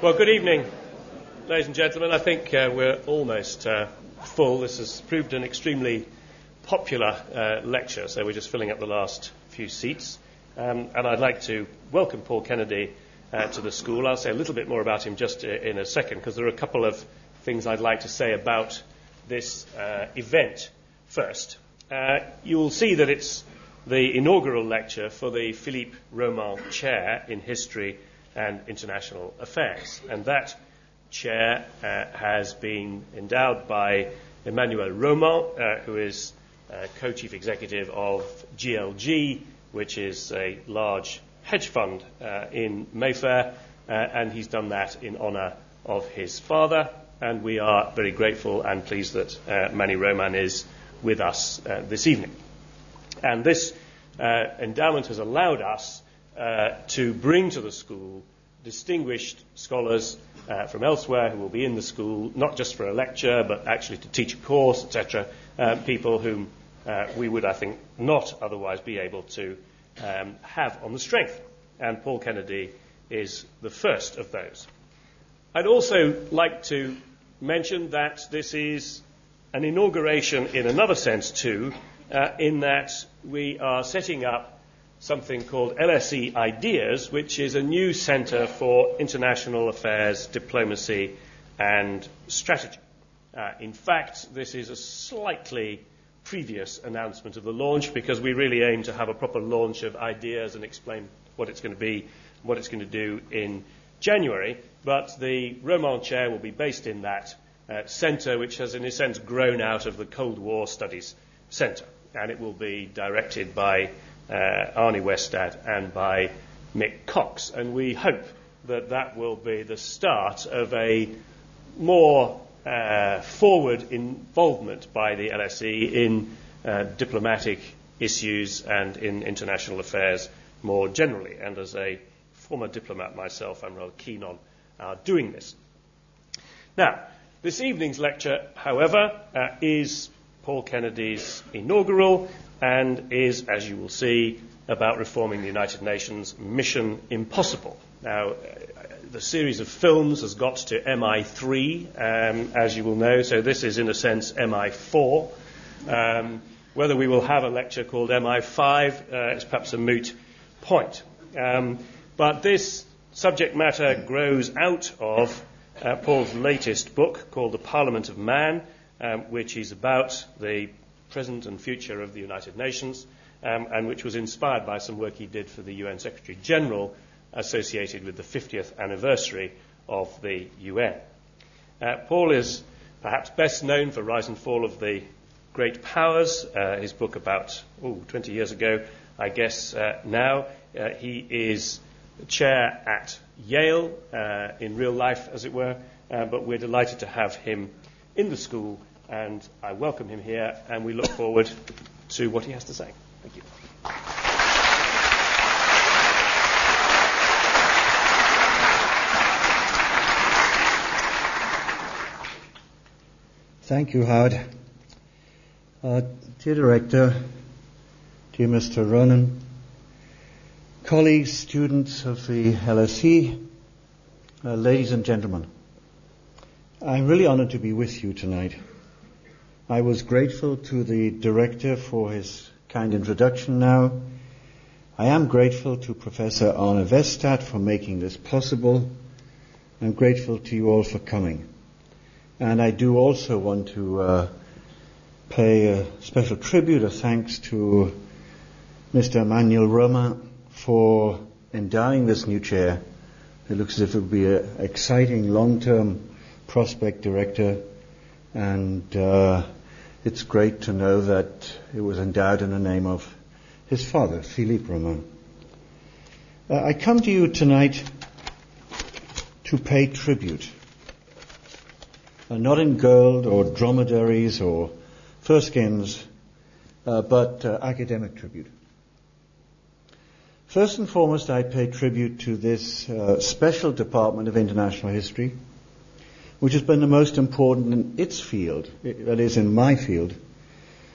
Well, good evening, ladies and gentlemen. I think uh, we're almost uh, full. This has proved an extremely popular uh, lecture, so we're just filling up the last few seats. Um, and I'd like to welcome Paul Kennedy uh, to the school. I'll say a little bit more about him just uh, in a second, because there are a couple of things I'd like to say about this uh, event first. you will see that it's the inaugural lecture for the Philippe Roman Chair in History and International Affairs. And that chair uh, has been endowed by Emmanuel Roman, uh, who is uh, co chief executive of GLG, which is a large hedge fund uh, in Mayfair, uh, and he's done that in honour of his father. And we are very grateful and pleased that uh, Manny Roman is with us this evening. And this endowment has allowed us uh, to bring to the school distinguished scholars uh, from elsewhere who will be in the school, not just for a lecture, but actually to teach a course, etc. Uh, people whom uh, we would, I think, not otherwise be able to um, have on the strength. And Paul Kennedy is the first of those. I'd also like to mention that this is an inauguration in another sense, too, uh, in that we are setting up something called LSE Ideas, which is a new centre for international affairs, diplomacy, and strategy. Uh, in fact, this is a slightly previous announcement of the launch because we really aim to have a proper launch of ideas and explain what it's going to be, what it's going to do in January. But the Roman Chair will be based in that uh, centre, which has, in a sense, grown out of the Cold War Studies Centre. And it will be directed by uh, Arne Westad and by Mick Cox. And we hope that that will be the start of a more uh, forward involvement by the LSE in uh, diplomatic issues and in international affairs more generally. And as a former diplomat myself, I'm rather keen on uh, doing this. Now, this evening's lecture, however, uh, is Paul Kennedy's inaugural, and is, as you will see, about reforming the United Nations Mission Impossible. Now, uh, the series of films has got to MI3, um, as you will know, so this is, in a sense, MI4. Um, whether we will have a lecture called MI5 uh, is perhaps a moot point. Um, but this subject matter grows out of uh, Paul's latest book called The Parliament of Man, um, which is about the present and future of the United Nations, um, and which was inspired by some work he did for the UN Secretary General associated with the 50th anniversary of the UN. Uh, Paul is perhaps best known for Rise and Fall of the Great Powers, uh, his book about ooh, 20 years ago, I guess uh, now. Uh, he is chair at Yale uh, in real life, as it were, uh, but we're delighted to have him in the school and I welcome him here, and we look forward to what he has to say. Thank you. Thank you, Howard. Uh, dear Director, dear Mr. Roman, colleagues, students of the LSE, uh, ladies and gentlemen, I'm really honored to be with you tonight. I was grateful to the director for his kind introduction now. I am grateful to Professor Arne Westad for making this possible. I'm grateful to you all for coming. And I do also want to uh, pay a special tribute, a thanks to Mr. Emmanuel Roman for endowing this new chair. It looks as if it would be an exciting long-term prospect director and uh, it's great to know that it was endowed in the name of his father, Philippe Roman. Uh, I come to you tonight to pay tribute, uh, not in gold or dromedaries or furskins, uh, but uh, academic tribute. First and foremost, I pay tribute to this uh, special department of international history which has been the most important in its field, that is, in my field,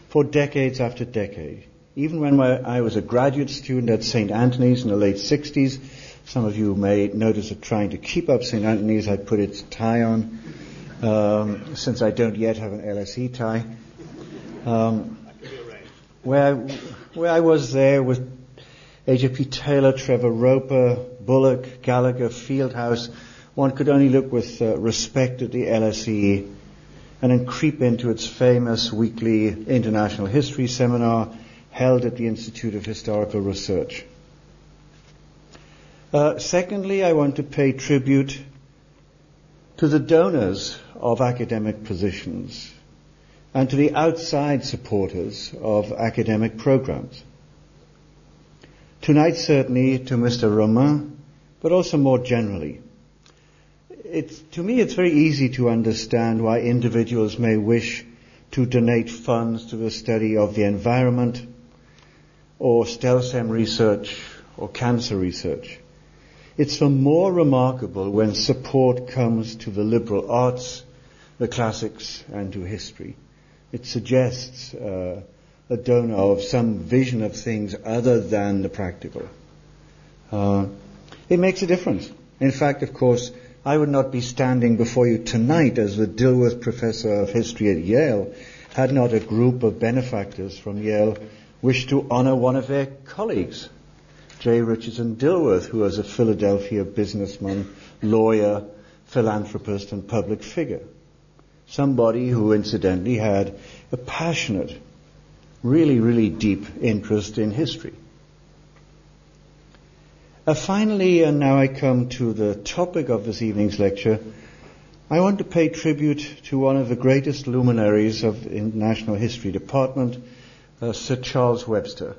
for decades after decade. Even when I was a graduate student at St. Antony's in the late 60s, Some of you may notice that trying to keep up St. Antony's, I put its tie on, um, since I don't yet have an LSE tie. Um, where, where I was there with A.J.P. Taylor, Trevor Roper, Bullock, Gallagher, Fieldhouse, one could only look with uh, respect at the LSE and then creep into its famous weekly international history seminar held at the Institute of Historical Research. Uh, secondly, I want to pay tribute to the donors of academic positions and to the outside supporters of academic programs. Tonight, certainly, to Mr. Roman, but also more generally. It's, to me, it's very easy to understand why individuals may wish to donate funds to the study of the environment or stem cell research or cancer research. It's the more remarkable when support comes to the liberal arts, the classics, and to history. It suggests uh, a donor of some vision of things other than the practical. Uh, it makes a difference. In fact, of course, I would not be standing before you tonight as the Dilworth Professor of History at Yale had not a group of benefactors from Yale wished to honor one of their colleagues, J. Richardson Dilworth, who was a Philadelphia businessman, lawyer, philanthropist, and public figure. Somebody who incidentally had a passionate, really, really deep interest in history. Uh, finally, and now I come to the topic of this evening's lecture, I want to pay tribute to one of the greatest luminaries of the National History Department, uh, Sir Charles Webster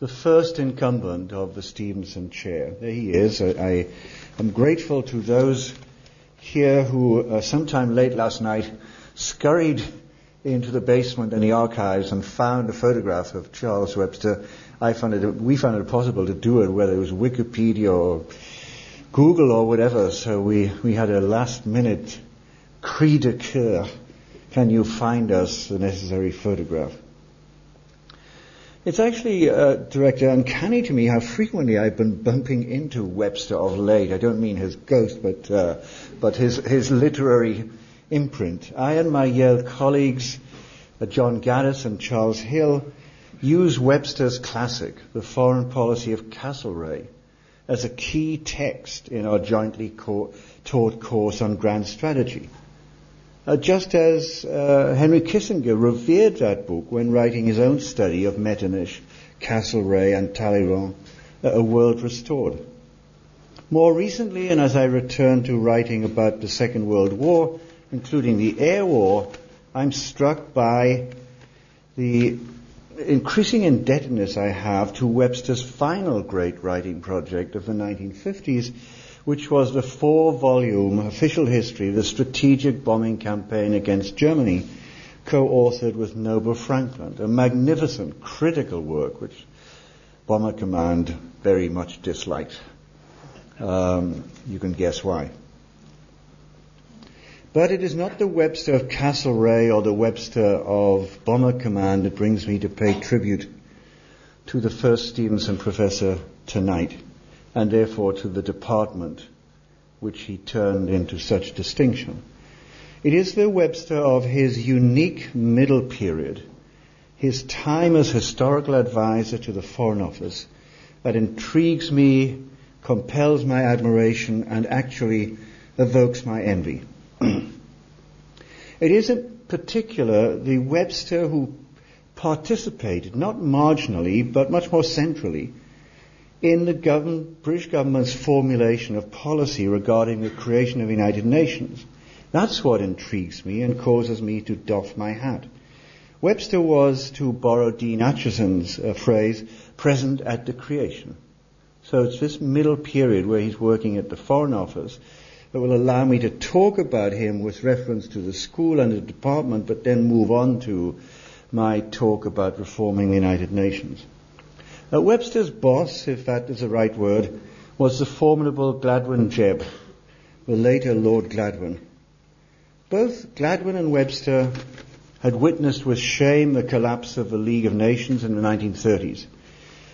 the first incumbent of the Stevenson chair. There he is. I, I am grateful to those here who, uh, sometime late last night, scurried into the basement and the archives and found a photograph of Charles Webster. I found it, we found it possible to do it, whether it was Wikipedia or Google or whatever. So we, we had a last minute cri de coeur. Can you find us the necessary photograph? It's actually, uh, Director, uncanny to me how frequently I've been bumping into Webster of late. I don't mean his ghost, but, uh, but his, his literary imprint. I and my Yale colleagues, uh, John Gaddis and Charles Hill, use Webster's classic, The Foreign Policy of Castlereagh, as a key text in our jointly taught course on grand strategy. Uh, just as uh, Henry Kissinger revered that book when writing his own study of Metternich, Castlereagh, and Talleyrand, uh, A World Restored. More recently, and as I return to writing about the Second World War, including the Air War, I'm struck by the increasing indebtedness I have to Webster's final great writing project of the 1950s, which was the four volume official history of the strategic bombing campaign against Germany, co-authored with Noble Frankland, a magnificent critical work which Bomber Command very much disliked. Um, you can guess why. But it is not the Webster of Castlereagh or the Webster of Bomber Command that brings me to pay tribute to the first Stevenson professor tonight and therefore to the department which he turned into such distinction. It is the Webster of his unique middle period, his time as historical advisor to the Foreign Office, that intrigues me, compels my admiration, and actually evokes my envy. it is in particular the Webster who participated, not marginally, but much more centrally, in the government, British government's formulation of policy regarding the creation of the United Nations. That's what intrigues me and causes me to doff my hat. Webster was, to borrow Dean Acheson's uh, phrase, present at the creation. So it's this middle period where he's working at the Foreign Office that will allow me to talk about him with reference to the school and the department, but then move on to my talk about reforming the United Nations. Now, Webster's boss, if that is the right word, was the formidable Gladwyn Jebb, the later Lord Gladwyn. Both Gladwyn and Webster had witnessed with shame the collapse of the League of Nations in the 1930s.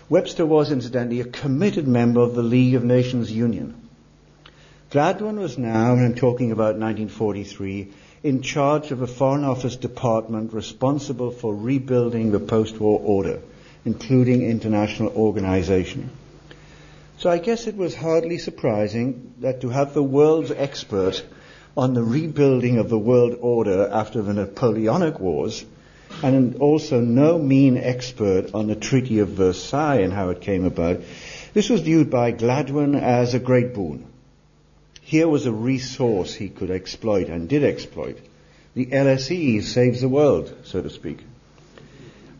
Webster was incidentally a committed member of the League of Nations Union. Gladwyn was now, and I'm talking about 1943, in charge of a Foreign Office department responsible for rebuilding the post-war order, including international organization. So I guess it was hardly surprising that to have the world's expert on the rebuilding of the world order after the Napoleonic Wars and also no mean expert on the Treaty of Versailles and how it came about, this was viewed by Gladwyn as a great boon. Here was a resource he could exploit and did exploit. The LSE saves the world, so to speak.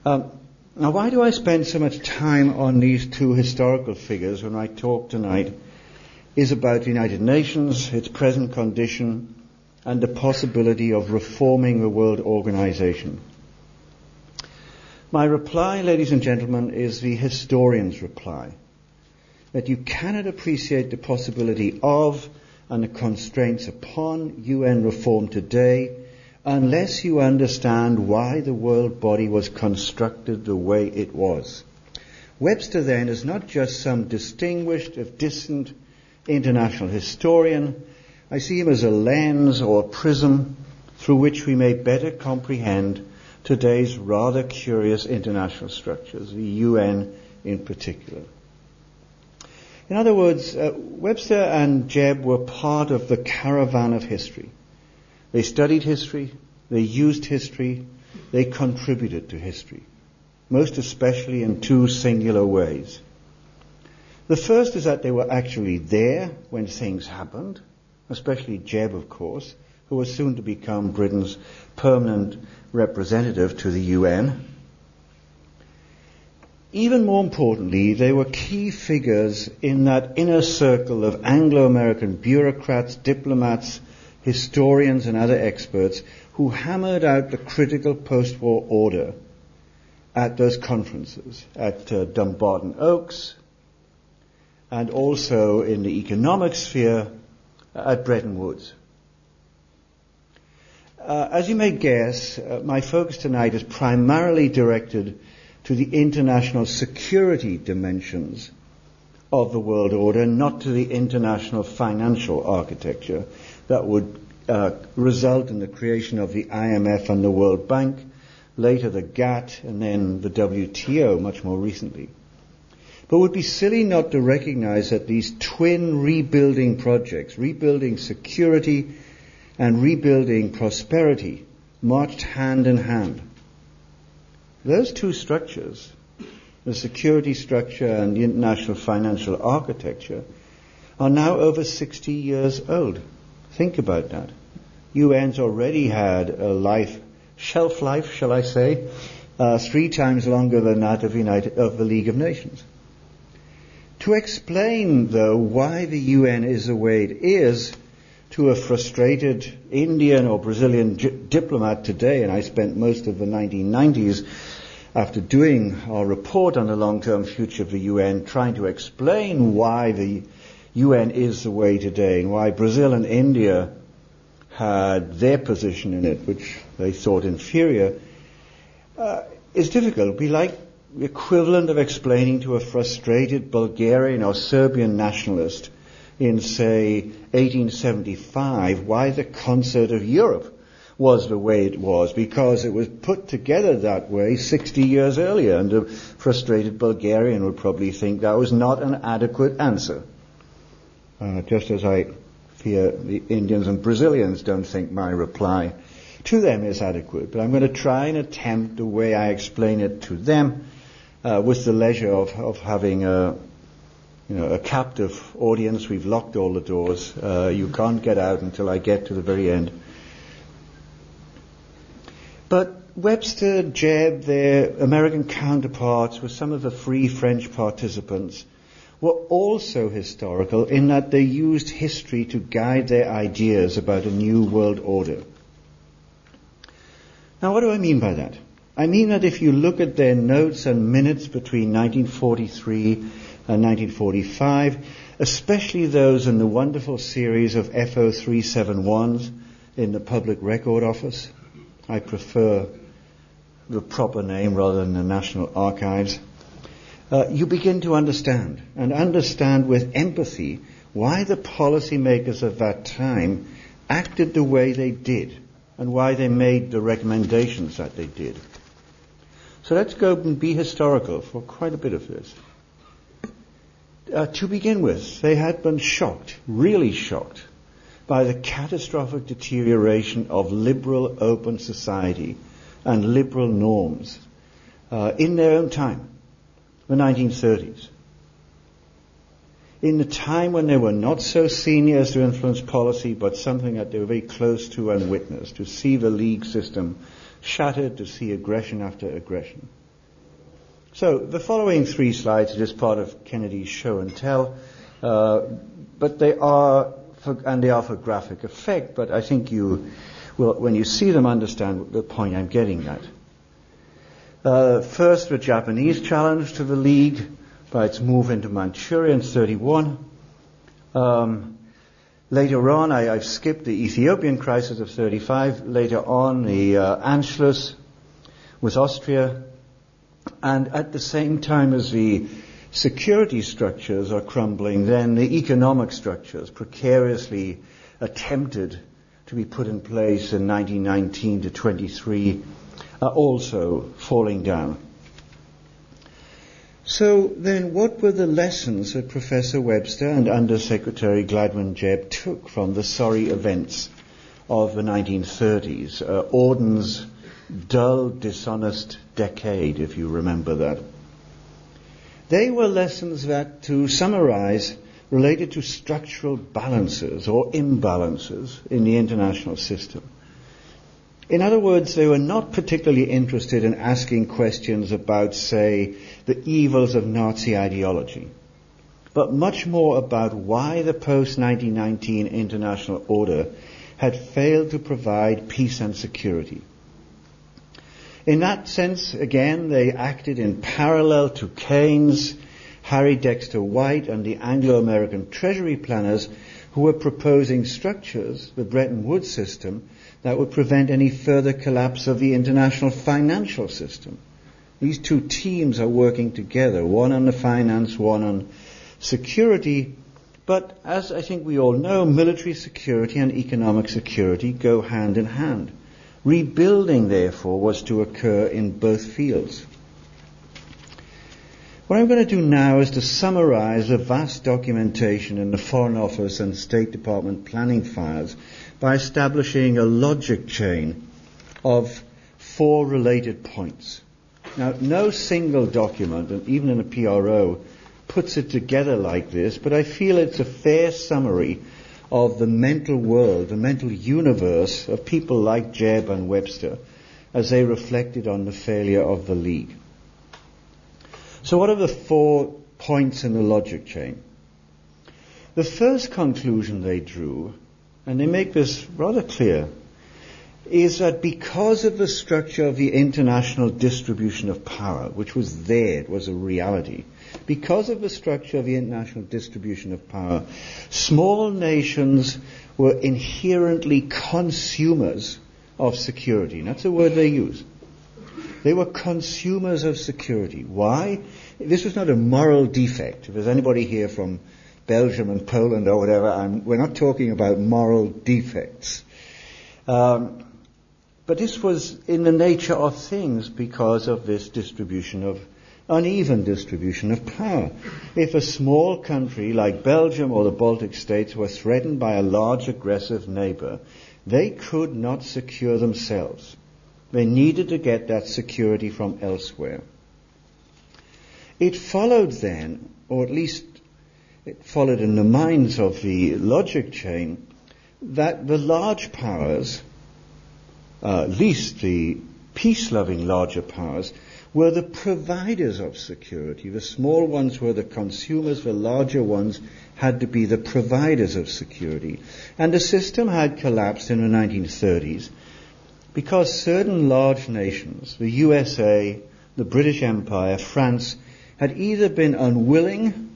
Um, now, why do I spend so much time on these two historical figures when I talk tonight? Is about the United Nations, its present condition, and the possibility of reforming the world organization. My reply, ladies and gentlemen, is the historian's reply. That you cannot appreciate the possibility of and the constraints upon UN reform today unless you understand why the world body was constructed the way it was. Webster then is not just some distinguished, if distant, international historian. I see him as a lens or a prism through which we may better comprehend today's rather curious international structures, the UN in particular. In other words, uh, Webster and Jebb were part of the caravan of history. They studied history, they used history, they contributed to history, most especially in two singular ways. The first is that they were actually there when things happened, especially Jebb, of course, who was soon to become Britain's permanent representative to the UN. Even more importantly, they were key figures in that inner circle of Anglo-American bureaucrats, diplomats, historians and other experts who hammered out the critical post-war order at those conferences, at uh, Dumbarton Oaks, and also in the economic sphere at Bretton Woods. Uh, as you may guess, uh, my focus tonight is primarily directed to the international security dimensions of the world order, not to the international financial architecture that would uh, result in the creation of the IMF and the World Bank, later the GATT, and then the WTO much more recently. But it would be silly not to recognize that these twin rebuilding projects, rebuilding security and rebuilding prosperity marched hand in hand. Those two structures, the security structure and the international financial architecture, are now over 60 years old. Think about that. UN's already had a life, shelf life, shall I say, uh, three times longer than that of, United, of the League of Nations. To explain, though, why the UN is the way it is, to a frustrated Indian or Brazilian j- diplomat today, and I spent most of the 1990s after doing our report on the long-term future of the UN trying to explain why the UN is the way today and why Brazil and India had their position in it, which they thought inferior, uh, is difficult. It'd be like the equivalent of explaining to a frustrated Bulgarian or Serbian nationalist in, say, 1875 why the concert of Europe was the way it was, because it was put together that way 60 years earlier, and a frustrated Bulgarian would probably think that was not an adequate answer. Uh, just as I fear the Indians and Brazilians don't think my reply to them is adequate. But I'm going to try and attempt the way I explain it to them uh, with the leisure of, of having a, you know, a captive audience. We've locked all the doors. Uh, you can't get out until I get to the very end. But Webster, Jebb, their American counterparts, with some of the free French participants, were also historical in that they used history to guide their ideas about a new world order. Now, what do I mean by that? I mean that if you look at their notes and minutes between 1943 and 1945, especially those in the wonderful series of FO 371s in the Public Record Office. I prefer the proper name rather than the National Archives. uh, you begin to understand and understand with empathy why the policymakers of that time acted the way they did and why they made the recommendations that they did. So let's go and be historical for quite a bit of this. Uh, to begin with, they had been shocked, really shocked, by the catastrophic deterioration of liberal open society and liberal norms uh, in their own time, the 1930s. In the time when they were not so senior as to influence policy, but something that they were very close to and witnessed, to see the league system shattered, to see aggression after aggression. So the following three slides are just part of Kennedy's show and tell, uh, but they are for, and they are for graphic effect. But I think you will, when you see them, understand the point I'm getting at. Uh, first, the Japanese challenge to the League by its move into Manchuria in 31. Um, later on, I, have skipped the Ethiopian crisis of 35. Later on, the uh, Anschluss with Austria. And at the same time as the security structures are crumbling, then the economic structures, precariously attempted to be put in place in 1919 to 23, are also falling down. So then, what were the lessons that Professor Webster and Undersecretary Gladwyn Jebb took from the sorry events of the 1930s, uh, Auden's dull, dishonest decade, if you remember that? They were lessons that, to summarize, related to structural balances or imbalances in the international system. In other words, they were not particularly interested in asking questions about, say, the evils of Nazi ideology, but much more about why the post-1919 international order had failed to provide peace and security. In that sense, again, they acted in parallel to Keynes, Harry Dexter White, and the Anglo-American Treasury planners who were proposing structures, the Bretton Woods system, that would prevent any further collapse of the international financial system. These two teams are working together, one on the finance, one on security. But as I think we all know, military security and economic security go hand in hand. Rebuilding, therefore, was to occur in both fields. What I'm going to do now is to summarize the vast documentation in the Foreign Office and State Department planning files by establishing a logic chain of four related points. Now, no single document, and even in a PRO, puts it together like this, but I feel it's a fair summary of the mental world, the mental universe of people like Jebb and Webster as they reflected on the failure of the League. So what are the four points in the logic chain? The first conclusion they drew, and they make this rather clear, is that because of the structure of the international distribution of power, which was there, it was a reality, because of the structure of the international distribution of power, small nations were inherently consumers of security. That's a word they use. They were consumers of security. Why? This was not a moral defect. If there's anybody here from Belgium and Poland or whatever, I'm, we're not talking about moral defects. Um, but this was in the nature of things because of this distribution of uneven distribution of power. If a small country like Belgium or the Baltic states were threatened by a large aggressive neighbor, they could not secure themselves. They needed to get that security from elsewhere. It followed then, or at least it followed in the minds of the logic chain, that the large powers, uh, at least the peace-loving larger powers, were the providers of security. The small ones were the consumers, the larger ones had to be the providers of security. And the system had collapsed in the 1930s because certain large nations, the USA, the British Empire, France, had either been unwilling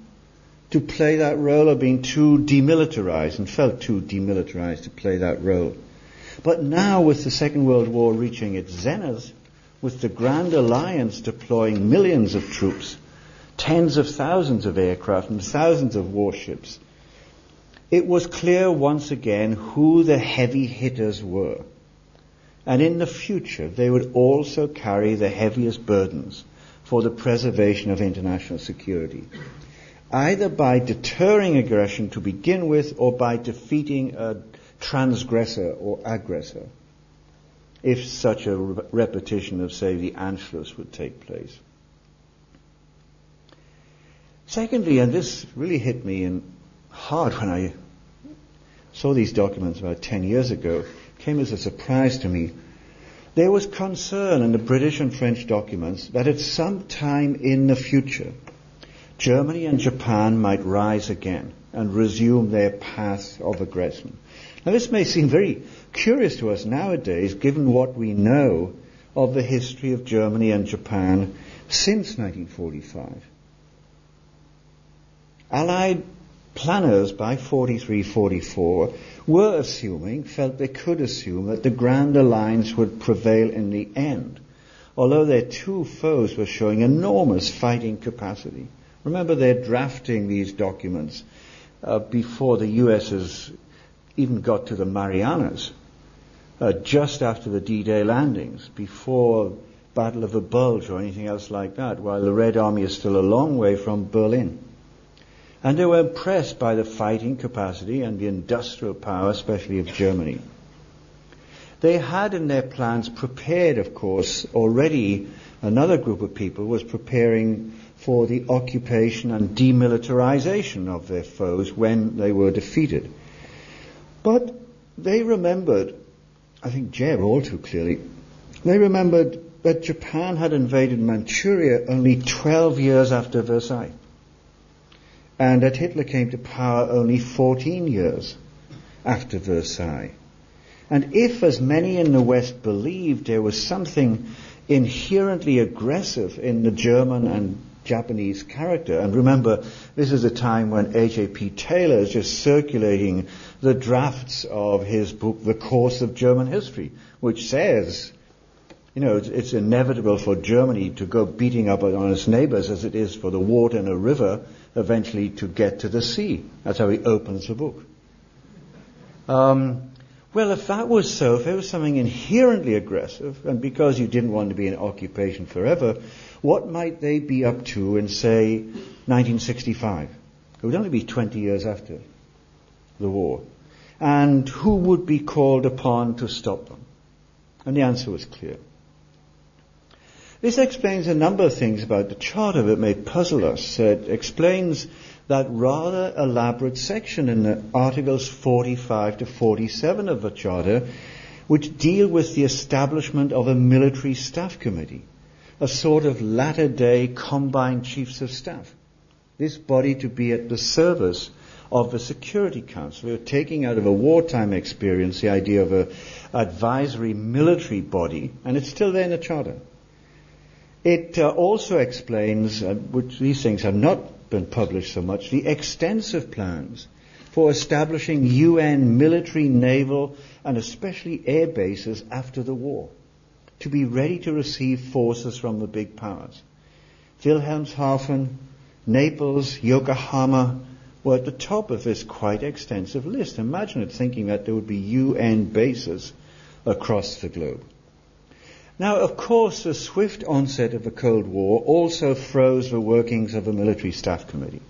to play that role or been too demilitarized and felt too demilitarized to play that role. But now with the Second World War reaching its zenith, with the Grand Alliance deploying millions of troops, tens of thousands of aircraft and thousands of warships, it was clear once again who the heavy hitters were. And in the future, they would also carry the heaviest burdens for the preservation of international security, either by deterring aggression to begin with or by defeating a transgressor or aggressor, if such a re- repetition of, say, the Anschluss would take place. Secondly, and this really hit me in hard when I saw these documents about 10 years ago, came as a surprise to me. There was concern in the British and French documents that at some time in the future, Germany and Japan might rise again and resume their path of aggression. Now this may seem very curious to us nowadays given what we know of the history of Germany and Japan since 1945. Allied planners by 43-44 were assuming, felt they could assume that the Grand Alliance would prevail in the end, although their two foes were showing enormous fighting capacity. Remember, they're drafting these documents uh, before the U.S. has even got to the Marianas, uh, just after the D-Day landings, before Battle of the Bulge or anything else like that, while the Red Army is still a long way from Berlin. And they were impressed by the fighting capacity and the industrial power, especially of Germany. They had in their plans prepared, of course, already another group of people was preparing for the occupation and demilitarization of their foes when they were defeated. But they remembered, I think Jebb all too clearly, they remembered that Japan had invaded Manchuria only 12 years after Versailles and that Hitler came to power only 14 years after Versailles. And if, as many in the West believed, there was something inherently aggressive in the German and Japanese character, and remember, this is a time when A.J.P. Taylor is just circulating the drafts of his book, The Course of German History, which says, you know, it's, it's inevitable for Germany to go beating up on its neighbors as it is for the water in a river eventually to get to the sea. That's how he opens the book. Um, well, if that was so, if it was something inherently aggressive, and because you didn't want to be in occupation forever, what might they be up to in, say, 1965? It would only be 20 years after the war. And who would be called upon to stop them? And the answer was clear. This explains a number of things about the Charter that may puzzle us. It explains that rather elaborate section in the Articles 45 to 47 of the Charter, which deal with the establishment of a military staff committee, a sort of latter day combined chiefs of staff. This body to be at the service of the Security Council. We're taking out of a wartime experience the idea of an advisory military body, and it's still there in the Charter. It uh, also explains, uh, which these things have not been published so much, the extensive plans for establishing UN military, naval, and especially air bases after the war to be ready to receive forces from the big powers. Wilhelmshaven, Naples, Yokohama were at the top of this quite extensive list. Imagine it thinking that there would be UN bases across the globe. Now, of course, the swift onset of the Cold War also froze the workings of the Military Staff Committee.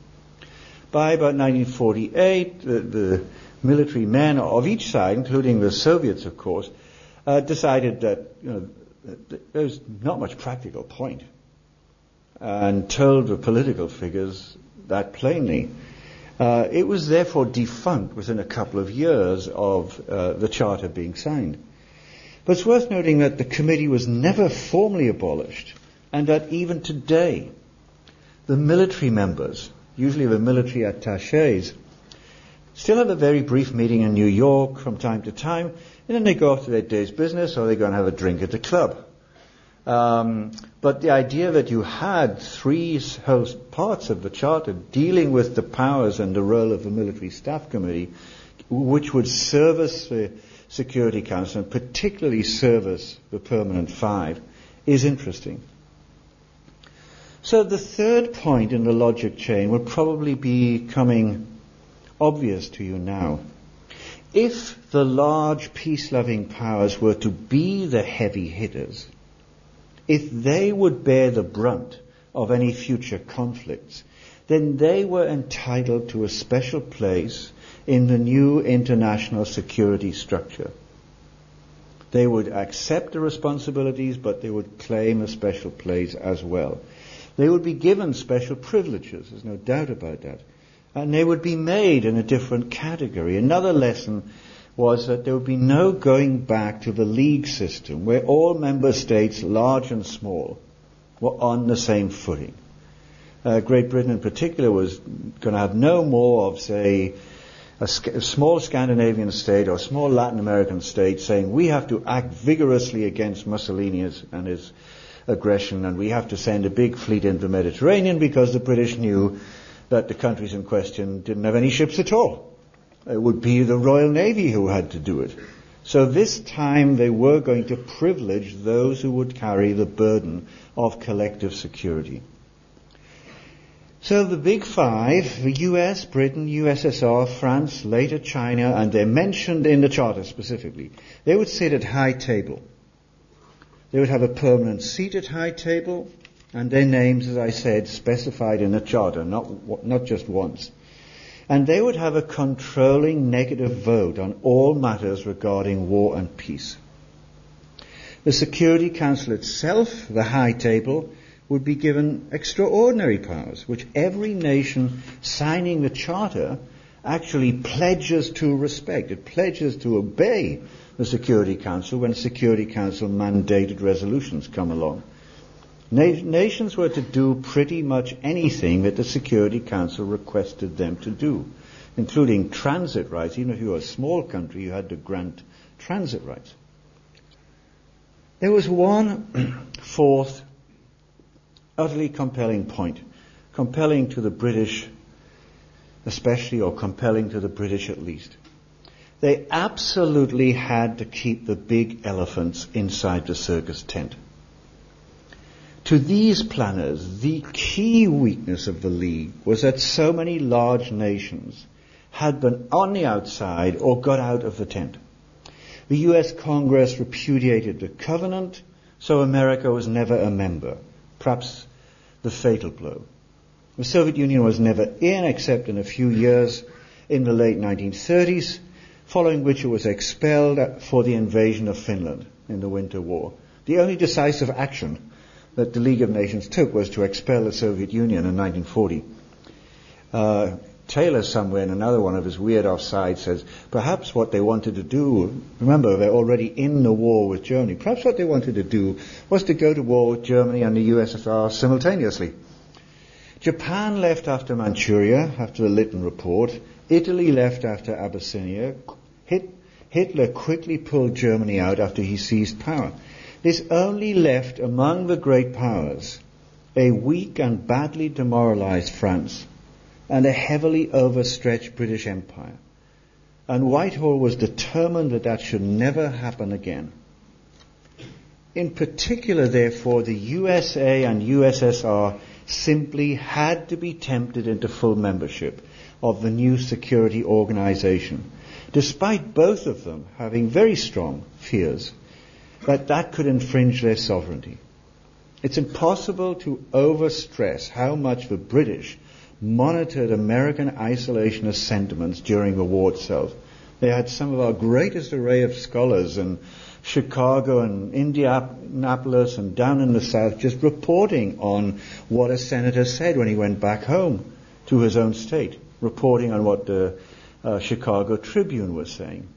By about 1948, the, the military men of each side, including the Soviets, of course, uh, decided that you know, there's not much practical point, and told the political figures that plainly. Uh, it was therefore defunct within a couple of years of uh, the charter being signed. But it's worth noting that the committee was never formally abolished, and that even today, the military members, usually the military attaches, still have a very brief meeting in New York from time to time, and then they go off to their day's business or they go and have a drink at the club. Um, but the idea that you had three host parts of the charter dealing with the powers and the role of the military staff committee, which would service the Security Council, and particularly service the Permanent Five, is interesting. So the third point in the logic chain will probably be coming obvious to you now. If the large peace loving powers were to be the heavy hitters, if they would bear the brunt of any future conflicts, then they were entitled to a special place in the new international security structure. They would accept the responsibilities, but they would claim a special place as well. They would be given special privileges, there's no doubt about that. And they would be made in a different category. Another lesson was that there would be no going back to the league system where all member states, large and small, were on the same footing. Uh, Great Britain in particular was going to have no more of, say, a, a, small Scandinavian state or a small Latin American state saying we have to act vigorously against Mussolini and his aggression and we have to send a big fleet into the Mediterranean because the British knew that the countries in question didn't have any ships at all. It would be the Royal Navy who had to do it. So this time they were going to privilege those who would carry the burden of collective security. So the big five, the US, Britain, USSR, France, later China, and they're mentioned in the charter specifically, they would sit at high table. They would have a permanent seat at high table, and their names, as I said, specified in the charter, not, not just once. And they would have a controlling negative vote on all matters regarding war and peace. The Security Council itself, the high table, would be given extraordinary powers, which every nation signing the charter actually pledges to respect. It pledges to obey the Security Council when Security Council mandated resolutions come along. Na- nations were to do pretty much anything that the Security Council requested them to do, including transit rights. Even if you were a small country, you had to grant transit rights. There was one fourth utterly compelling point, compelling to the British especially, or compelling to the British at least. They absolutely had to keep the big elephants inside the circus tent. To these planners, the key weakness of the League was that so many large nations had been on the outside or got out of the tent. The US Congress repudiated the covenant, so America was never a member. Perhaps the fatal blow. The Soviet Union was never in except in a few years in the late 1930s, following which it was expelled for the invasion of Finland in the Winter War. The only decisive action that the League of Nations took was to expel the Soviet Union in 1940. Uh, Taylor somewhere in another one of his weird offsides says, perhaps what they wanted to do, remember they're already in the war with Germany, perhaps what they wanted to do was to go to war with Germany and the USSR simultaneously. Japan left after Manchuria, after the Lytton Report. Italy left after Abyssinia. Hit, Hitler quickly pulled Germany out after he seized power. This only left among the great powers a weak and badly demoralized France and a heavily overstretched British Empire. And Whitehall was determined that that should never happen again. In particular, therefore, the USA and USSR simply had to be tempted into full membership of the new security organization, despite both of them having very strong fears that that could infringe their sovereignty. It's impossible to overstress how much the British monitored American isolationist sentiments during the war itself. They had some of our greatest array of scholars in Chicago and Indianapolis and down in the South just reporting on what a senator said when he went back home to his own state, reporting on what the uh, Chicago Tribune was saying.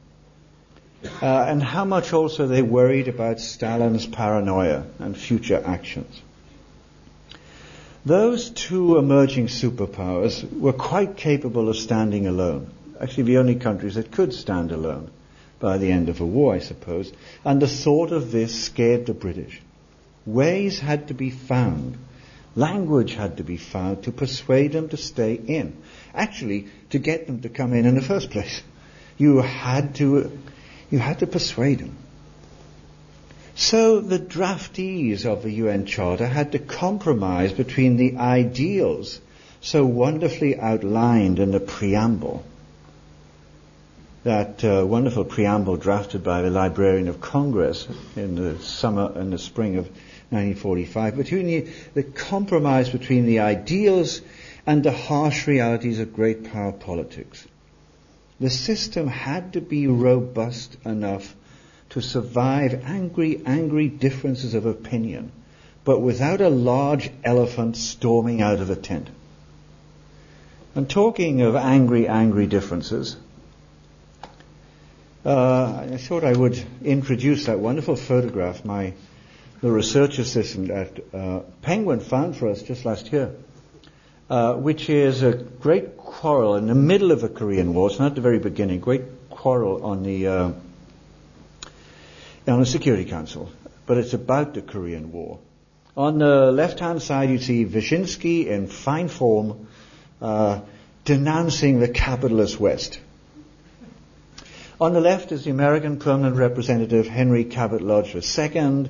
Uh, and how much also they worried about Stalin's paranoia and future actions. Those two emerging superpowers were quite capable of standing alone. Actually, the only countries that could stand alone by the end of a war, I suppose. And the thought of this scared the British. Ways had to be found. Language had to be found to persuade them to stay in. Actually, to get them to come in in the first place. You had to, you had to persuade them. So the draftees of the UN Charter had to compromise between the ideals so wonderfully outlined in the preamble, that uh, wonderful preamble drafted by the Librarian of Congress in the summer and the spring of 1945, between the, the compromise between the ideals and the harsh realities of great power politics. The system had to be robust enough to survive angry, angry differences of opinion, but without a large elephant storming out of a tent. And talking of angry, angry differences, uh, I thought I would introduce that wonderful photograph my the research assistant at uh, Penguin found for us just last year, uh, which is a great quarrel in the middle of the Korean War. It's not the very beginning. Great quarrel on the on the Security Council, but it's about the Korean War. On the left-hand side, you see Vyshinsky in fine form uh, denouncing the capitalist West. On the left is the American permanent representative Henry Cabot Lodge II,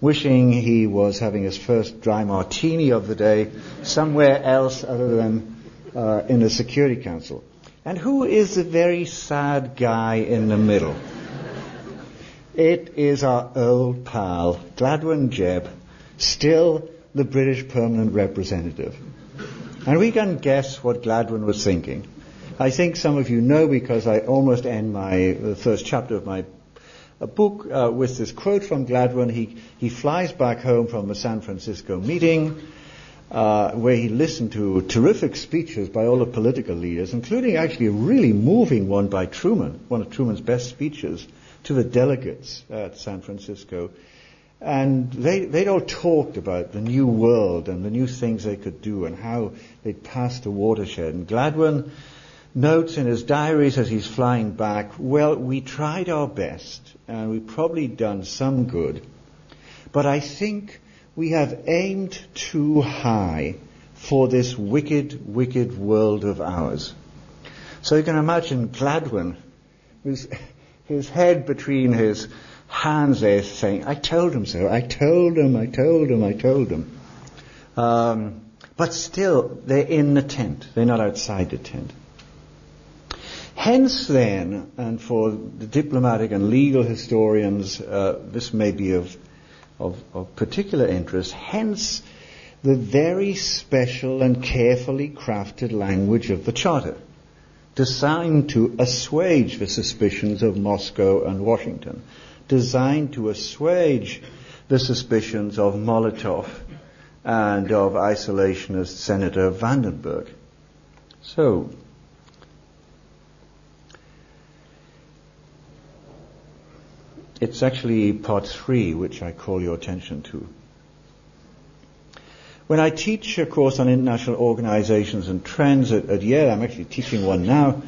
wishing he was having his first dry martini of the day somewhere else other than uh, in the Security Council. And who is the very sad guy in the middle? It is our old pal, Gladwyn Jebb, still the British permanent representative. And we can guess what Gladwyn was thinking. I think some of you know because I almost end my the first chapter of my book uh, with this quote from Gladwyn. He, he flies back home from a San Francisco meeting uh, where he listened to terrific speeches by all the political leaders, including actually a really moving one by Truman, one of Truman's best speeches to the delegates at San Francisco. And they, they'd all talked about the new world and the new things they could do and how they'd passed the watershed. And Gladwyn notes in his diaries as he's flying back, well, we tried our best and we've probably done some good, but I think we have aimed too high for this wicked, wicked world of ours. So you can imagine Gladwyn, his, his head between his hands there saying, I told him so, I told him, I told him, I told him. Um, but still, they're in the tent. They're not outside the tent. Hence then, and for the diplomatic and legal historians, uh, this may be of, of, of particular interest, hence the very special and carefully crafted language of the Charter, designed to assuage the suspicions of Moscow and Washington designed to assuage the suspicions of Molotov and of isolationist Senator Vandenberg. So, it's actually part three which I call your attention to. When I teach a course on international organizations and trends at, at Yale, I'm actually teaching one now,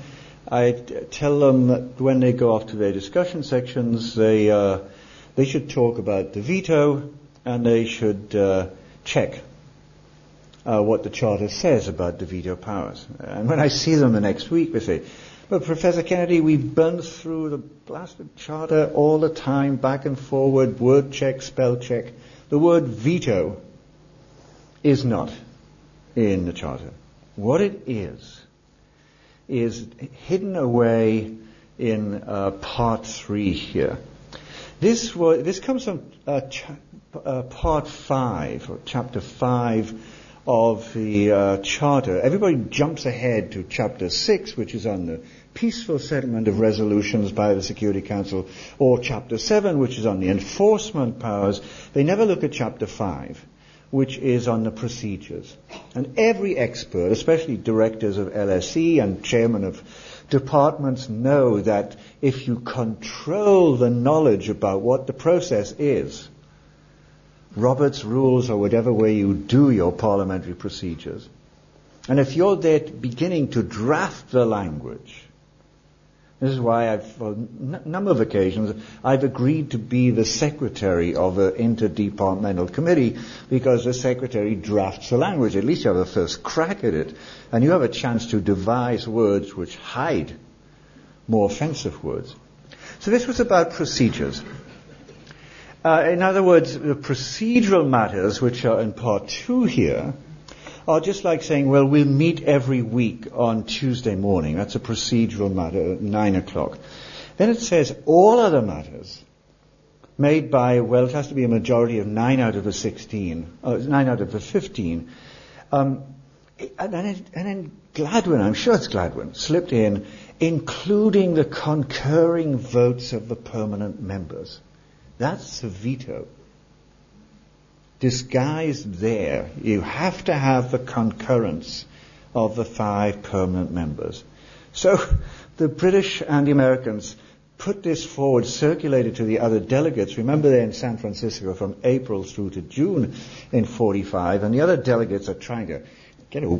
I tell them that when they go off to their discussion sections, they uh, they should talk about the veto and they should uh, check uh, what the charter says about the veto powers. And when I see them the next week, they say, "But Professor Kennedy, we've burn through the blasted charter all the time, back and forward, word check, spell check. The word veto is not in the charter. What it is." is hidden away in uh, part three here. This, was, this comes from uh, uh, part five, or chapter five of the uh, Charter. Everybody jumps ahead to chapter six, which is on the peaceful settlement of resolutions by the Security Council, or chapter seven, which is on the enforcement powers. They never look at chapter five which is on the procedures. And every expert, especially directors of LSE and chairmen of departments, know that if you control the knowledge about what the process is, Robert's rules or whatever way you do your parliamentary procedures, and if you're there beginning to draft the language, this is why I've, on a number of occasions, I've agreed to be the secretary of an interdepartmental committee because the secretary drafts the language. At least you have a first crack at it. And you have a chance to devise words which hide more offensive words. So this was about procedures. Uh, in other words, the procedural matters, which are in part two here, are just like saying, well, we'll meet every week on Tuesday morning. That's a procedural matter at 9 o'clock. Then it says all other matters made by, well, it has to be a majority of 9 out of the 16, uh, 9 out of the 15. Um, and, and then Gladwyn, I'm sure it's Gladwyn, slipped in, including the concurring votes of the permanent members. That's a veto disguised there. You have to have the concurrence of the five permanent members. So the British and the Americans put this forward, circulated to the other delegates. Remember they're in San Francisco from April through to June in 45, and the other delegates are trying to get a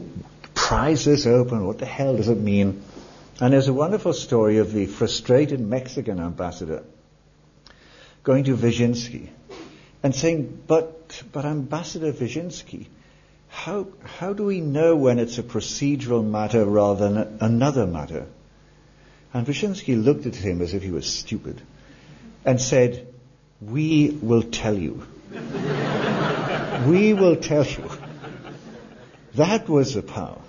prize this open. What the hell does it mean? And there's a wonderful story of the frustrated Mexican ambassador going to Vyshinsky and saying, but, but Ambassador Vyshinsky, how, how do we know when it's a procedural matter rather than another matter? And Vyshinsky looked at him as if he was stupid and said, we will tell you. we will tell you. That was the power.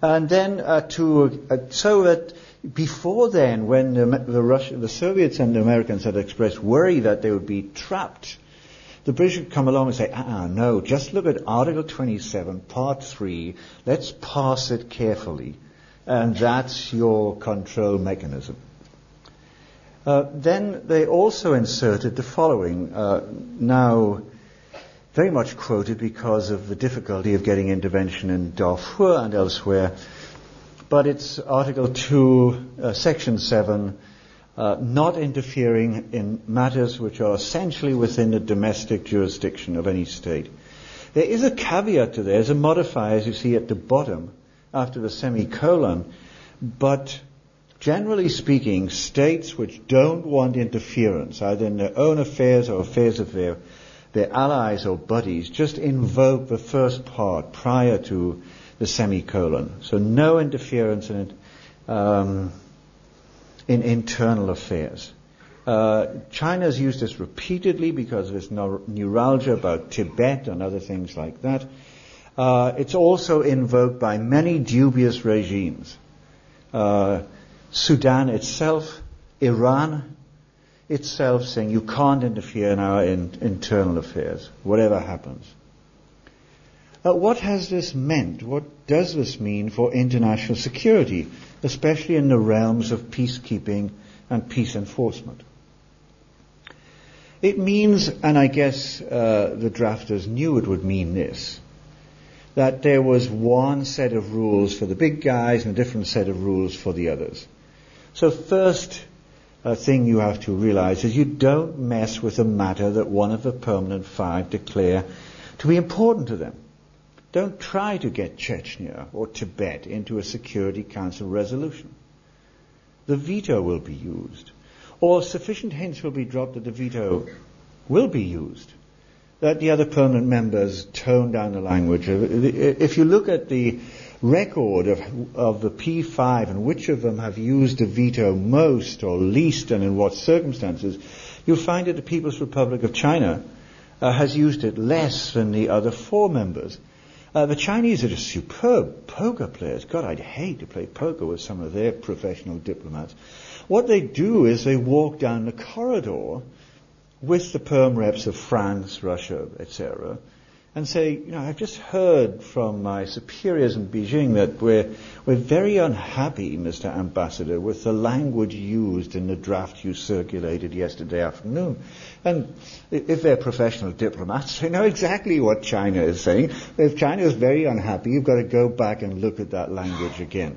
And then uh, to, uh, so that before then, when the, the, Russia, the Soviets and the Americans had expressed worry that they would be trapped, the British would come along and say, ah, no, just look at Article 27, Part 3, let's pass it carefully, and that's your control mechanism. Uh, then they also inserted the following, uh, now very much quoted because of the difficulty of getting intervention in Darfur and elsewhere but it's Article 2, uh, Section 7, uh, not interfering in matters which are essentially within the domestic jurisdiction of any state. There is a caveat to this, a modifier, as you see at the bottom, after the semicolon, but generally speaking, states which don't want interference, either in their own affairs or affairs of their, their allies or buddies, just invoke the first part prior to the semicolon. So no interference in, um, in internal affairs. Uh, China has used this repeatedly because of its neuralgia about Tibet and other things like that. Uh, it's also invoked by many dubious regimes. Uh, Sudan itself, Iran itself saying you can't interfere in our in, internal affairs, whatever happens. Uh, what has this meant? What does this mean for international security, especially in the realms of peacekeeping and peace enforcement? It means, and I guess uh, the drafters knew it would mean this, that there was one set of rules for the big guys and a different set of rules for the others. So first uh, thing you have to realize is you don't mess with a matter that one of the permanent five declare to be important to them. Don't try to get Chechnya or Tibet into a Security Council resolution. The veto will be used. Or sufficient hints will be dropped that the veto will be used. That the other permanent members tone down the language. If you look at the record of, of the P5 and which of them have used the veto most or least and in what circumstances, you'll find that the People's Republic of China uh, has used it less than the other four members. Uh, the Chinese are just superb poker players. God, I'd hate to play poker with some of their professional diplomats. What they do is they walk down the corridor with the perm reps of France, Russia, etc., and say, you know, I've just heard from my superiors in Beijing that we're, we're very unhappy, Mr. Ambassador, with the language used in the draft you circulated yesterday afternoon. And if they're professional diplomats, they know exactly what China is saying. If China is very unhappy, you've got to go back and look at that language again.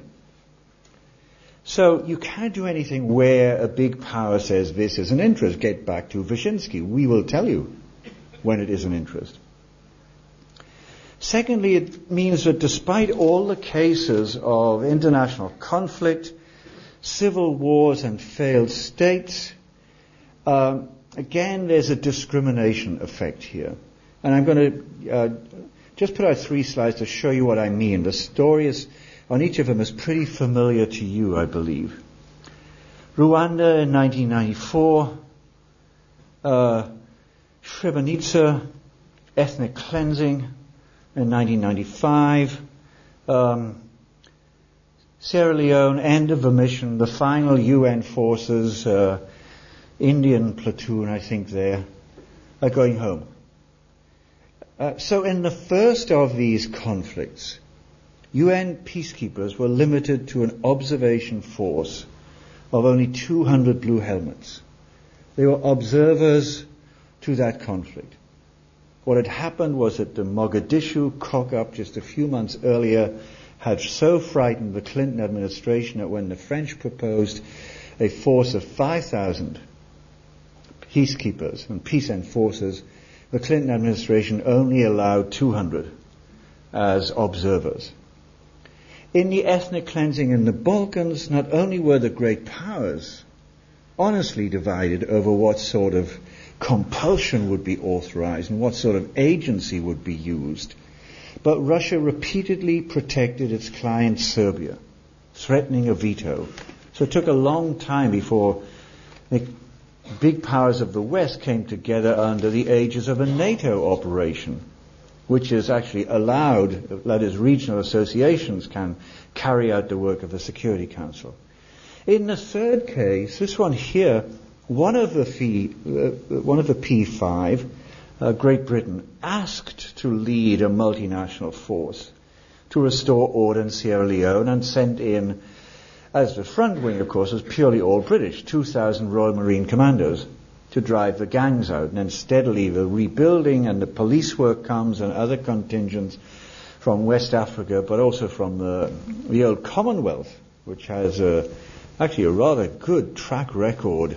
So you can't do anything where a big power says this is an interest. Get back to Vyshinsky. We will tell you when it is an interest. Secondly, it means that despite all the cases of international conflict, civil wars, and failed states, um, again, there's a discrimination effect here. And I'm going to uh, just put out three slides to show you what I mean. The story is, on each of them is pretty familiar to you, I believe. Rwanda in 1994, uh, Srebrenica, ethnic cleansing in 1995, um, Sierra Leone, end of the mission, the final UN forces, uh, Indian platoon, I think, there, are going home. Uh, so in the first of these conflicts, UN peacekeepers were limited to an observation force of only 200 blue helmets. They were observers to that conflict. What had happened was that the Mogadishu cock-up just a few months earlier had so frightened the Clinton administration that when the French proposed a force of 5,000 peacekeepers and peace enforcers, the Clinton administration only allowed 200 as observers. In the ethnic cleansing in the Balkans, not only were the great powers honestly divided over what sort of compulsion would be authorized and what sort of agency would be used, but Russia repeatedly protected its client Serbia, threatening a veto. So it took a long time before the big powers of the West came together under the aegis of a NATO operation which is actually allowed, that is, regional associations can carry out the work of the Security Council. In the third case, this one here, one of the, fee, uh, one of the P5, uh, Great Britain, asked to lead a multinational force to restore order in Sierra Leone and sent in, as the front wing, of course, was purely all British, 2,000 Royal Marine Commandos to drive the gangs out. And then steadily the rebuilding and the police work comes and other contingents from West Africa, but also from the, the old Commonwealth, which has a, actually a rather good track record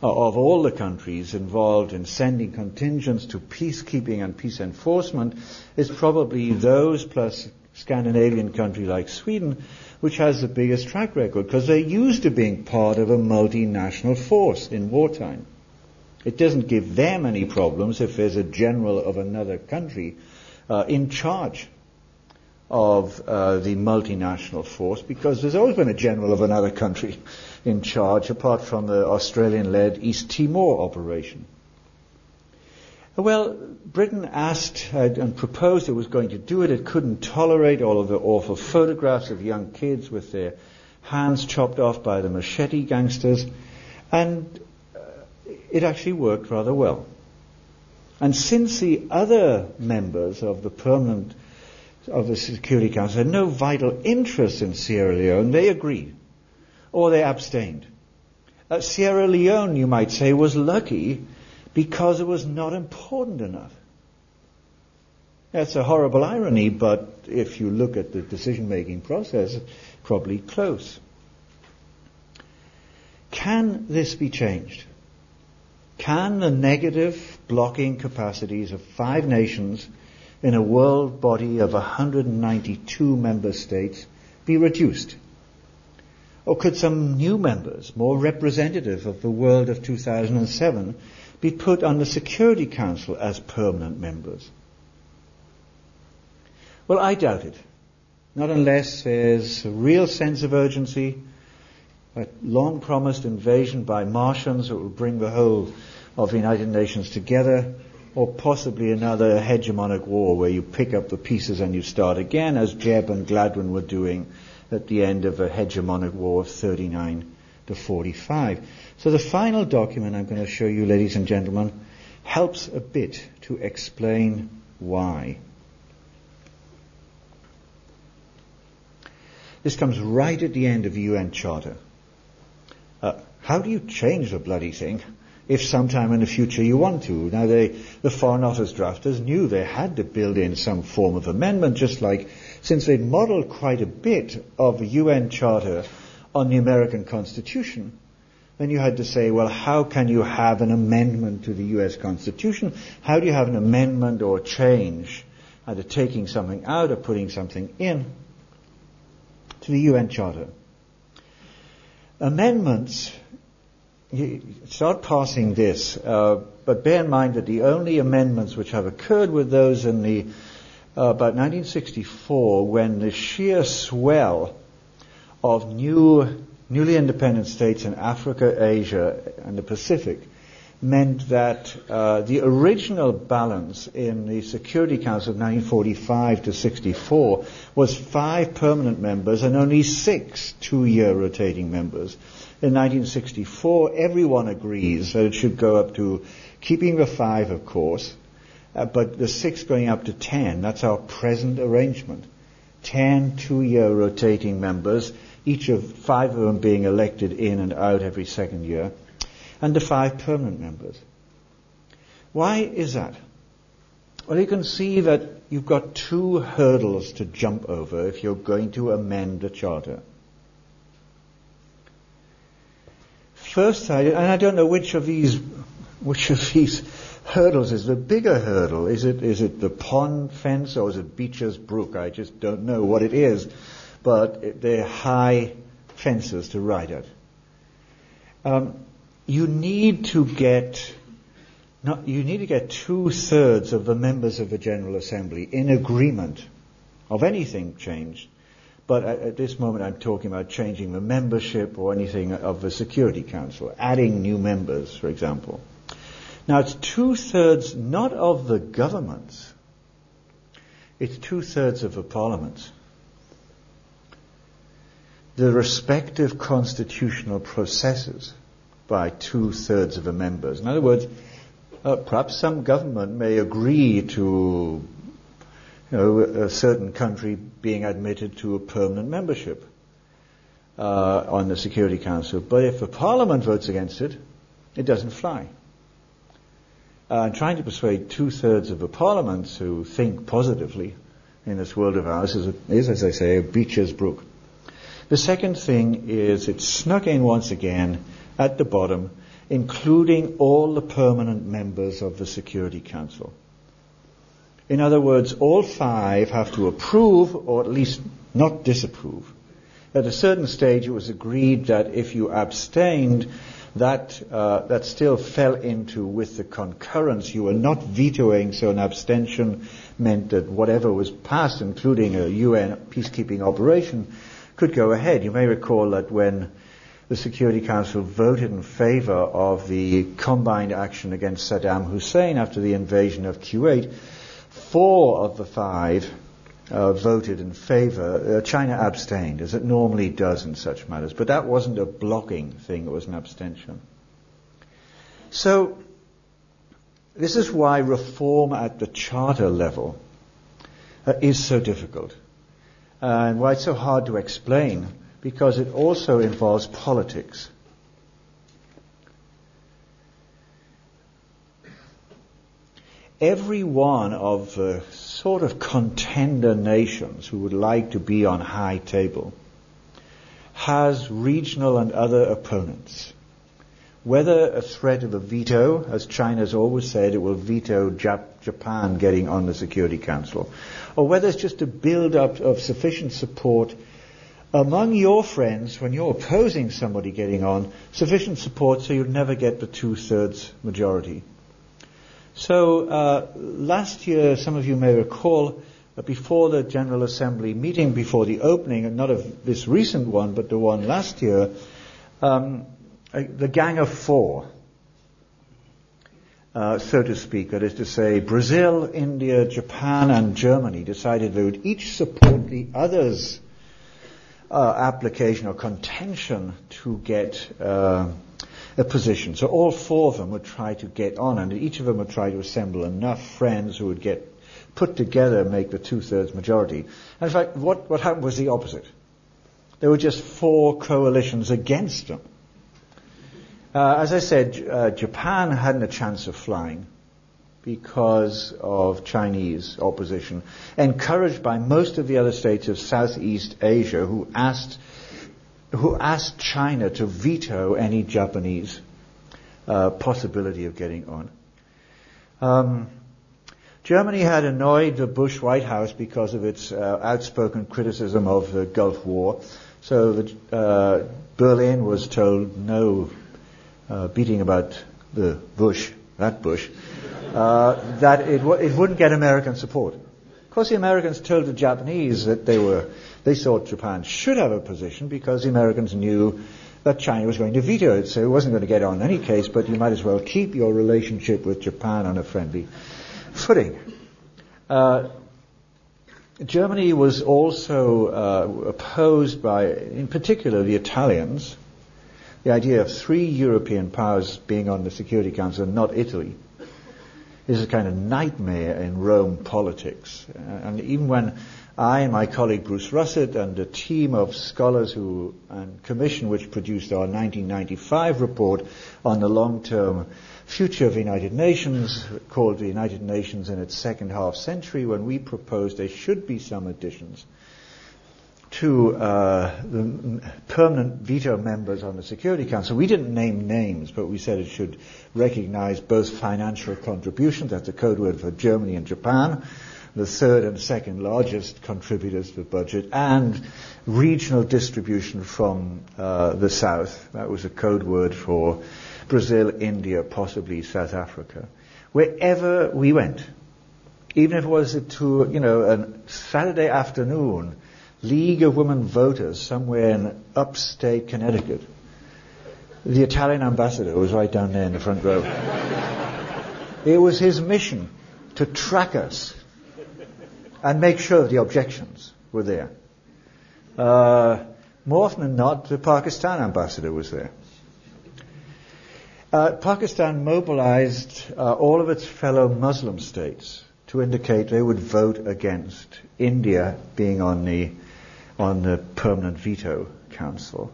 of all the countries involved in sending contingents to peacekeeping and peace enforcement is probably those plus Scandinavian country like Sweden, which has the biggest track record because they're used to being part of a multinational force in wartime. It doesn't give them any problems if there's a general of another country uh, in charge of uh, the multinational force because there's always been a general of another country in charge apart from the Australian-led East Timor operation. Well, Britain asked uh, and proposed it was going to do it. It couldn't tolerate all of the awful photographs of young kids with their hands chopped off by the machete gangsters. And it actually worked rather well. And since the other members of the permanent of the Security Council had no vital interest in Sierra Leone, they agreed, or they abstained. Uh, Sierra Leone, you might say, was lucky because it was not important enough. That's a horrible irony, but if you look at the decision-making process, probably close. Can this be changed? Can the negative blocking capacities of five nations in a world body of 192 member states be reduced? Or could some new members, more representative of the world of 2007, be put on the Security Council as permanent members? Well, I doubt it. Not unless there's a real sense of urgency a long promised invasion by Martians that will bring the whole of the United Nations together, or possibly another hegemonic war where you pick up the pieces and you start again, as Jebb and Gladwyn were doing at the end of a hegemonic war of 39 to 45. So the final document I'm going to show you, ladies and gentlemen, helps a bit to explain why. This comes right at the end of the UN Charter. Uh, how do you change the bloody thing if sometime in the future you want to? Now, they, the Foreign Office drafters knew they had to build in some form of amendment, just like since they'd modeled quite a bit of the UN Charter on the American Constitution, then you had to say, well, how can you have an amendment to the US Constitution? How do you have an amendment or change, either taking something out or putting something in, to the UN Charter? Amendments, start passing this, uh, but bear in mind that the only amendments which have occurred were those in the about 1964 when the sheer swell of new, newly independent states in Africa, Asia, and the Pacific meant that uh, the original balance in the Security Council of 1945 to 64 was five permanent members and only six two-year rotating members. In 1964, everyone agrees that it should go up to keeping the five, of course, uh, but the six going up to ten. That's our present arrangement. Ten two-year rotating members, each of five of them being elected in and out every second year and the five permanent members. Why is that? Well, you can see that you've got two hurdles to jump over if you're going to amend the charter. First, I, and I don't know which of these, which of these hurdles is the bigger hurdle. Is it, is it the pond fence or is it Becher's Brook? I just don't know what it is, but they're high fences to ride at. Um, you need to get not, you need to get two thirds of the members of the General Assembly in agreement of anything changed. But at, at, this moment, I'm talking about changing the membership or anything of the Security Council, adding new members, for example. Now, it's two thirds not of the governments, it's two thirds of the parliaments. The respective constitutional processes by two thirds of the members. In other words, uh, perhaps some government may agree to you know, a certain country being admitted to a permanent membership uh, on the Security Council, but if the Parliament votes against it, it doesn't fly. Uh, trying to persuade two thirds of the Parliament to think positively in this world of ours is, is as I say, a Becher's Brook. The second thing is it snuck in once again at the bottom, including all the permanent members of the Security Council. In other words, all five have to approve or at least not disapprove. At a certain stage, it was agreed that if you abstained, that uh, that still fell into with the concurrence. You were not vetoing, so an abstention meant that whatever was passed, including a UN peacekeeping operation, could go ahead. You may recall that when the Security Council voted in favor of the combined action against Saddam Hussein after the invasion of Kuwait. Four of the five uh, voted in favor. Uh, China abstained, as it normally does in such matters. But that wasn't a blocking thing, it was an abstention. So, this is why reform at the charter level uh, is so difficult, and why it's so hard to explain because it also involves politics. Every one of the sort of contender nations who would like to be on high table has regional and other opponents. Whether a threat of a veto, as China has always said, it will veto Jap- Japan getting on the Security Council, or whether it's just a build-up of sufficient support among your friends, when you're opposing somebody getting on, sufficient support so you'd never get the two-thirds majority. So uh, last year, some of you may recall, that before the General Assembly meeting, before the opening, and not of this recent one, but the one last year, um, the Gang of Four, uh, so to speak, that is to say, Brazil, India, Japan, and Germany decided they would each support the others' uh, application or contention to get uh, a position. So all four of them would try to get on, and each of them would try to assemble enough friends who would get put together and make the two-thirds majority. And in fact, what, what happened was the opposite. There were just four coalitions against them. Uh, as I said, uh, Japan hadn't a chance of flying because of Chinese opposition, encouraged by most of the other states of Southeast Asia who asked, who asked China to veto any Japanese uh, possibility of getting on. Um, Germany had annoyed the Bush White House because of its uh, outspoken criticism of the Gulf War. So the, uh, Berlin was told no uh, beating about the Bush, that Bush uh, that it, w- it wouldn't get American support. Of course, the Americans told the Japanese that they were they thought Japan should have a position because the Americans knew that China was going to veto it, so it wasn't going to get on in any case, but you might as well keep your relationship with Japan on a friendly footing. Uh, Germany was also uh, opposed by, in particular, the Italians, the idea of three European powers being on the Security Council and not Italy is a kind of nightmare in Rome politics. Uh, and even when I and my colleague Bruce Russett and a team of scholars who and commission which produced our 1995 report on the long-term future of the United Nations, called the United Nations in its second half century, when we proposed there should be some additions to uh, the permanent veto members on the Security Council. We didn't name names, but we said it should recognize both financial contributions, that's a code word for Germany and Japan, the third and second largest contributors to the budget, and regional distribution from uh, the south. That was a code word for Brazil, India, possibly South Africa. Wherever we went, even if it was to, you know, a Saturday afternoon League of Women Voters somewhere in upstate Connecticut, the Italian ambassador was right down there in the front row. it was his mission to track us and make sure the objections were there. Uh, more often than not, the Pakistan ambassador was there. Uh, Pakistan mobilized uh, all of its fellow Muslim states to indicate they would vote against India being on the on the permanent veto council.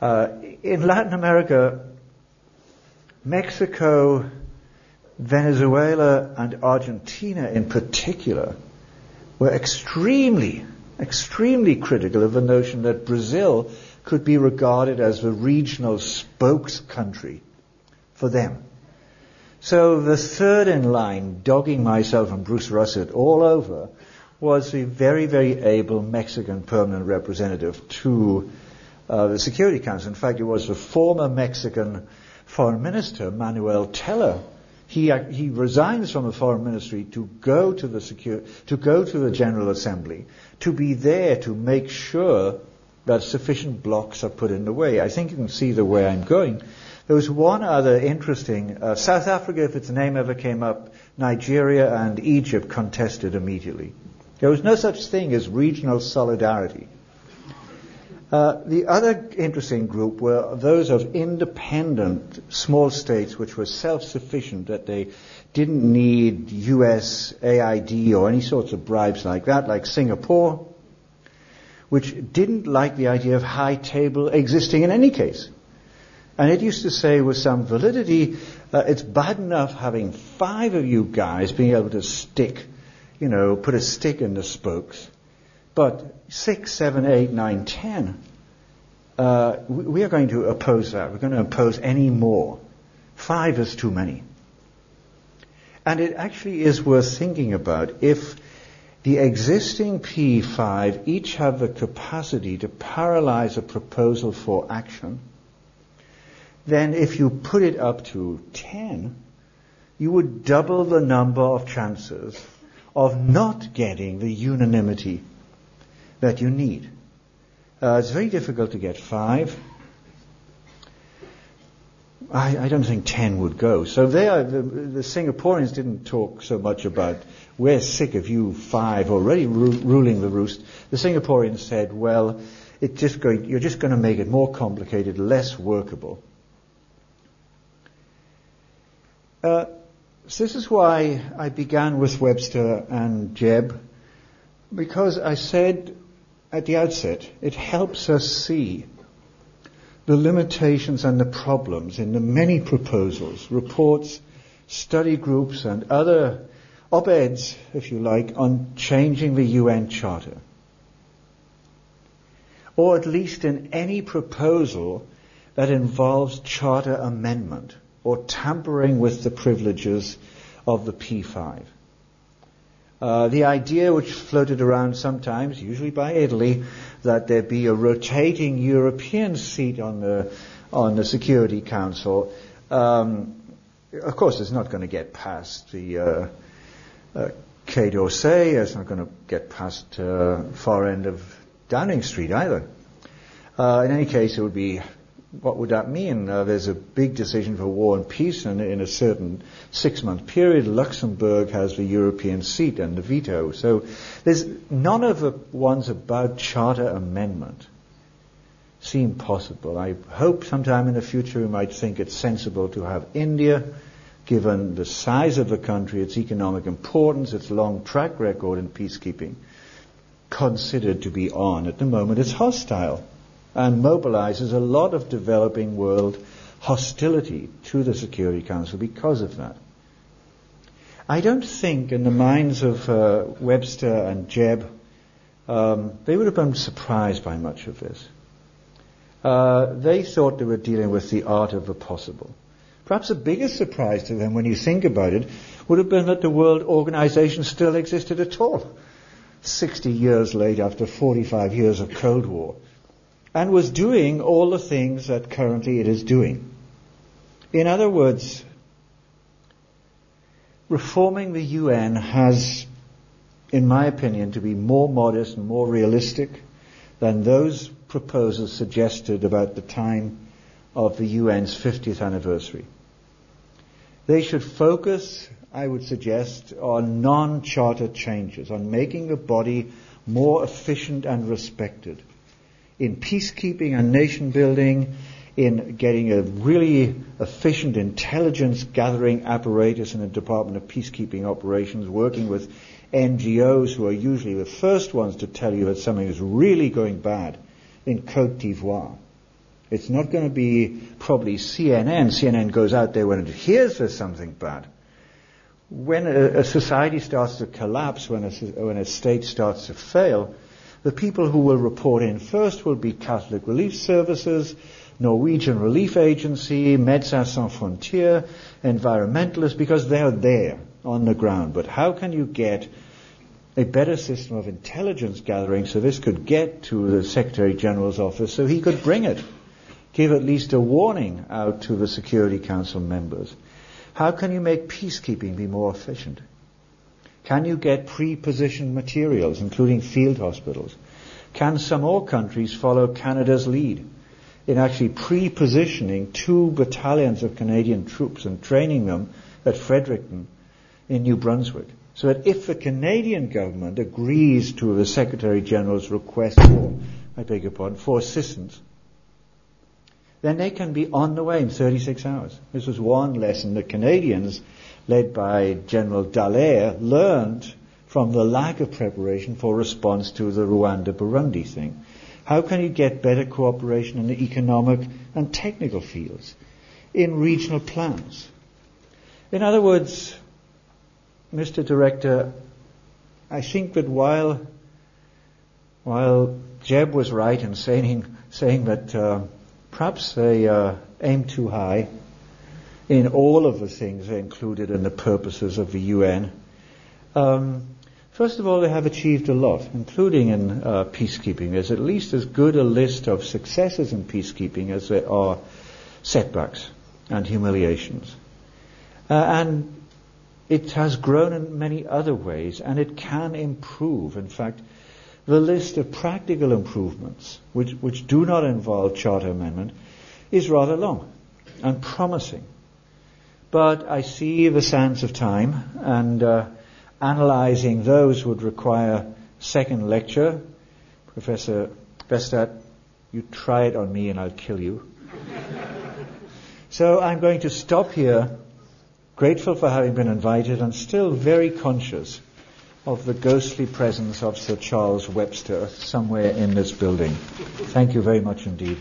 Uh, in Latin America, Mexico, Venezuela, and Argentina in particular were extremely, extremely critical of the notion that Brazil could be regarded as the regional spokes country for them. So the third in line, dogging myself and Bruce Russett all over, was the very, very able Mexican permanent representative to uh, the Security Council. In fact, it was the former Mexican Foreign Minister, Manuel Tello, he, he resigns from the foreign ministry to go to the secure, to go to the General Assembly, to be there to make sure that sufficient blocks are put in the way. I think you can see the way I'm going. There was one other interesting, uh, South Africa, if its name ever came up, Nigeria and Egypt contested immediately. There was no such thing as regional solidarity. Uh, the other interesting group were those of independent small states which were self-sufficient, that they didn't need US AID or any sorts of bribes like that, like Singapore, which didn't like the idea of high table existing in any case. And it used to say with some validity, uh, it's bad enough having five of you guys being able to stick, you know, put a stick in the spokes but six, seven, eight, nine, ten, uh, we are going to oppose that. We're going to oppose any more. Five is too many. And it actually is worth thinking about if the existing P5 each have the capacity to paralyze a proposal for action, then if you put it up to 10, you would double the number of chances of not getting the unanimity that you need. Uh, it's very difficult to get five. I, I, don't think ten would go. So there, the, the, Singaporeans didn't talk so much about we're sick of you five already ru- ruling the roost. The Singaporeans said, well, just going, you're just going to make it more complicated, less workable. Uh, so this is why I began with Webster and Jebb, because I said at the outset, it helps us see the limitations and the problems in the many proposals, reports, study groups, and other op-eds, if you like, on changing the UN Charter. Or at least in any proposal that involves charter amendment or tampering with the privileges of the P5. Uh, the idea which floated around sometimes, usually by Italy, that there be a rotating European seat on the on the Security Council, um, of course, it's not going to get past the uh, uh, d'Orsay. It's not going to get past uh, far end of Downing Street either. Uh, in any case, it would be what would that mean? Uh, there's a big decision for war and peace, and in a certain six-month period, Luxembourg has the European seat and the veto. So there's none of the ones about charter amendment seem possible. I hope sometime in the future we might think it's sensible to have India, given the size of the country, its economic importance, its long track record in peacekeeping, considered to be on. At the moment, it's hostile and mobilizes a lot of developing world hostility to the Security Council because of that. I don't think, in the minds of uh, Webster and Jebb, um, they would have been surprised by much of this. Uh, they thought they were dealing with the art of the possible. Perhaps the biggest surprise to them when you think about it would have been that the World Organization still existed at all. 60 years later, after 45 years of Cold War, and was doing all the things that currently it is doing. In other words, reforming the UN has, in my opinion, to be more modest and more realistic than those proposals suggested about the time of the UN's 50th anniversary. They should focus, I would suggest, on non-charter changes, on making the body more efficient and respected in peacekeeping and nation building, in getting a really efficient intelligence gathering apparatus in the Department of Peacekeeping Operations, working with NGOs who are usually the first ones to tell you that something is really going bad in Cote d'Ivoire. It's not going to be probably CNN. CNN goes out there when it hears there's something bad. When a, a society starts to collapse, when a, when a state starts to fail, the people who will report in first will be Catholic Relief Services, Norwegian Relief Agency, Médecins Sans Frontières, environmentalists, because they're there on the ground. But how can you get a better system of intelligence gathering so this could get to the Secretary General's office so he could bring it? Give at least a warning out to the Security Council members. How can you make peacekeeping be more efficient? Can you get pre-positioned materials, including field hospitals? Can some more countries follow Canada's lead in actually pre-positioning two battalions of Canadian troops and training them at Fredericton in New Brunswick? So that if the Canadian government agrees to the Secretary General's request for, I beg your pardon, for assistance, then they can be on the way in 36 hours. This was one lesson that Canadians led by General Dallaire, learned from the lack of preparation for response to the Rwanda-Burundi thing. How can you get better cooperation in the economic and technical fields, in regional plans? In other words, Mr. Director, I think that while while Jebb was right in saying saying that uh, perhaps they uh, aim too high, in all of the things included in the purposes of the UN. Um, first of all, they have achieved a lot, including in uh, peacekeeping. There's at least as good a list of successes in peacekeeping as there are setbacks and humiliations. Uh, and it has grown in many other ways, and it can improve. In fact, the list of practical improvements, which, which do not involve charter amendment, is rather long and promising. But I see the sands of time, and uh, analyzing those would require second lecture. Professor Westad, you try it on me and I'll kill you. so I'm going to stop here, grateful for having been invited and still very conscious of the ghostly presence of Sir Charles Webster somewhere in this building. Thank you very much indeed.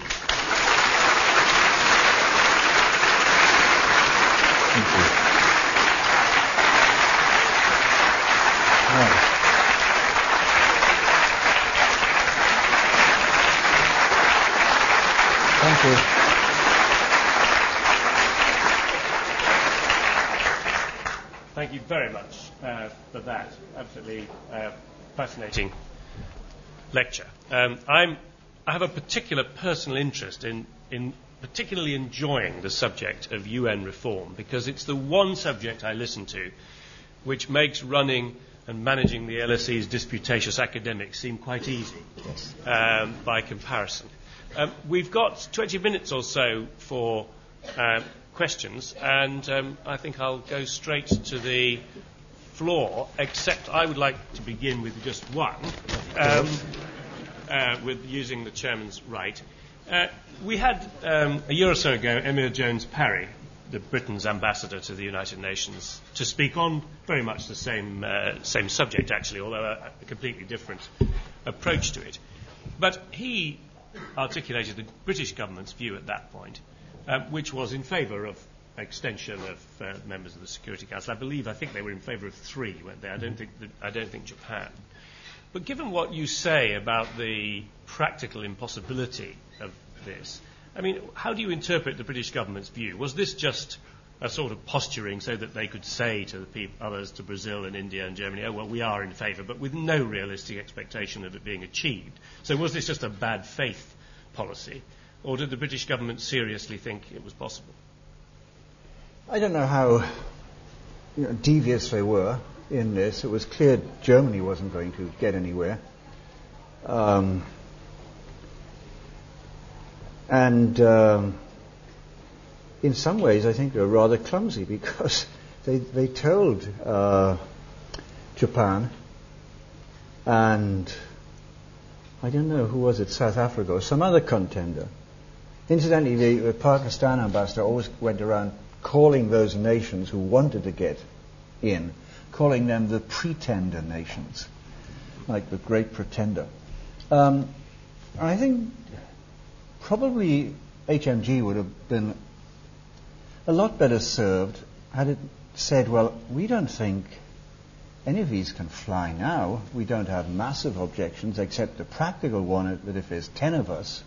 Very much uh, for that. Absolutely uh, fascinating lecture. Um, i have a particular personal interest in, in particularly enjoying the subject of UN reform because it's the one subject I listen to which makes running and managing the LSE's disputatious academics seem quite easy yes. um, by comparison. Um, we've got 20 minutes or so for um, questions, and um, I think I'll go straight to the floor, except I would like to begin with just one, um, uh, with using the chairman's right. Uh, we had um, a year or so ago Emyr Jones Parry, the Britain's ambassador to the United Nations, to speak on very much the same uh, same subject, actually, although a, a, completely different approach to it. But he articulated the British government's view at that point, uh, which was in favour of extension of uh, members of the Security Council. I believe, I think they were in favour of three, weren't they? I don't think, I don't think Japan. But given what you say about the practical impossibility this, I mean, how do you interpret the British government's view? Was this just a sort of posturing so that they could say to the others, to Brazil and India and Germany, oh, well, we are in favour, but with no realistic expectation of it being achieved? So was this just a bad faith policy? Or did the British government seriously think it was possible? I don't know how you know, devious they were in this. It was clear Germany wasn't going to get anywhere. Um, and um, in some ways, I think they were rather clumsy because they, they told uh, Japan and I don't know who was it, South Africa or some other contender. Incidentally, the, Pakistan ambassador always went around calling those nations who wanted to get in, calling them the pretender nations, like the great pretender. Um, I think probably HMG would have been a lot better served had it said, well, we don't think any of these can fly now. We don't have massive objections except the practical one that if there's 10 of us,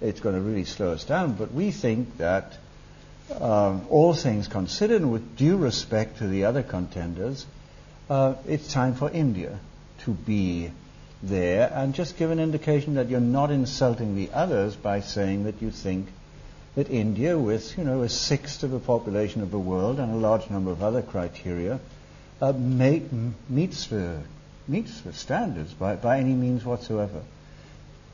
it's going to really slow us down. But we think that um, all things considered, with due respect to the other contenders, uh, it's time for India to be there and just give an indication that you're not insulting the others by saying that you think that India, with you know a sixth of the population of the world and a large number of other criteria, uh, meets the meets the standards by, by any means whatsoever.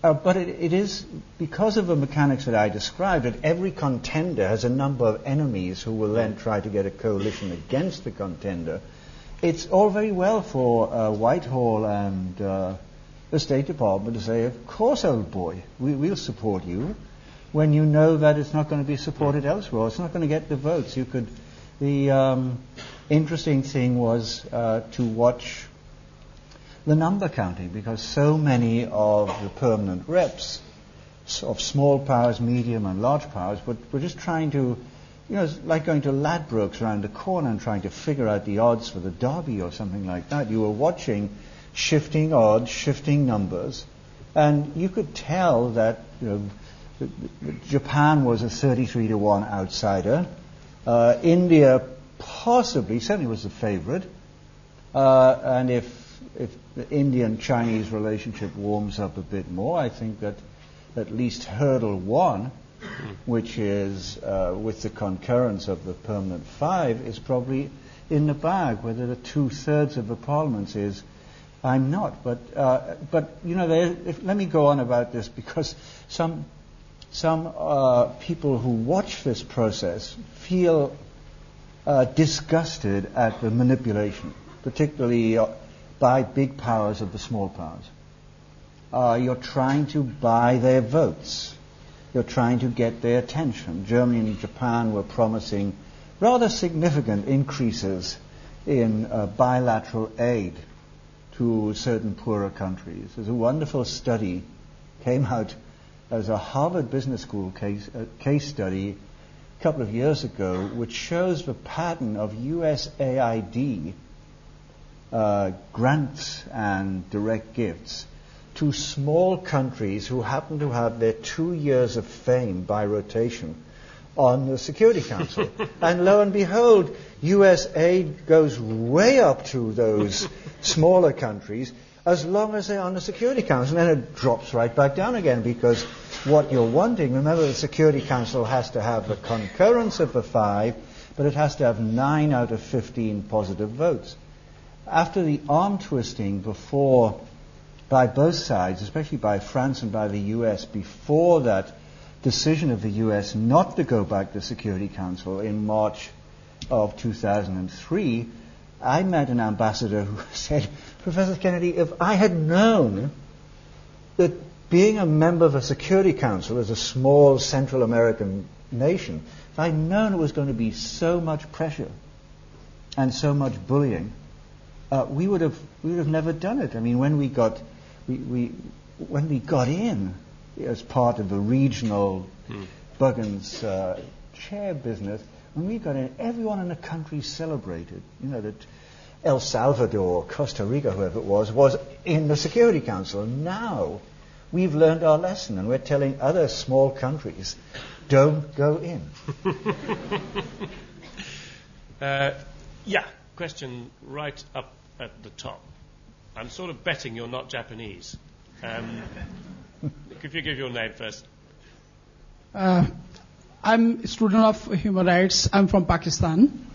Uh, but it, it is because of the mechanics that I described that every contender has a number of enemies who will then try to get a coalition against the contender. It's all very well for uh, Whitehall and uh, the State Department to say, of course, old boy, we, will support you, when you know that it's not going to be supported elsewhere. It's not going to get the votes. You could. The um, interesting thing was uh, to watch the number counting because so many of the permanent reps of small powers, medium, and large powers were, were just trying to, you know, it's like going to Ladbrokes around the corner and trying to figure out the odds for the Derby or something like that. You were watching shifting odds, shifting numbers, and you could tell that, you know, Japan was a 33 to 1 outsider. Uh, India possibly, certainly was the favorite. Uh, and if if the Indian-Chinese relationship warms up a bit more, I think that at least hurdle one, which is uh, with the concurrence of the permanent five, is probably in the bag. Whether the two-thirds of the parliament is, I'm not. But uh, but you know, if, let me go on about this because some some uh, people who watch this process feel uh, disgusted at the manipulation, particularly uh, by big powers of the small powers. Uh, you're trying to buy their votes. You're trying to get their attention. Germany and Japan were promising rather significant increases in uh, bilateral aid to certain poorer countries. There's a wonderful study came out as a Harvard Business School case, uh, case study a couple of years ago, which shows the pattern of USAID uh, grants and direct gifts to small countries who happen to have their two years of fame by rotation on the Security Council. and lo and behold, US aid goes way up to those smaller countries as long as they're on the Security Council. And then it drops right back down again because what you're wanting, remember the Security Council has to have the concurrence of the five, but it has to have nine out of 15 positive votes after the arm twisting before by both sides, especially by France and by the US, before that decision of the US not to go back to Security Council in March of 2003, I met an ambassador who said, Professor Kennedy, if I had known that being a member of a Security Council as a small Central American nation, if I'd known it was going to be so much pressure and so much bullying, uh, we would have we would have never done it. I mean, when we got we, we when we got in as part of the regional hmm. Buggins uh, chair business, when we got in, everyone in the country celebrated. You know that El Salvador, Costa Rica, whoever it was, was in the Security Council. And now we've learned our lesson, and we're telling other small countries, don't go in. uh, yeah, question right up at the top. I'm sort of betting you're not Japanese. Um, could you give your name first? Uh, I'm a student of human rights. I'm from Pakistan.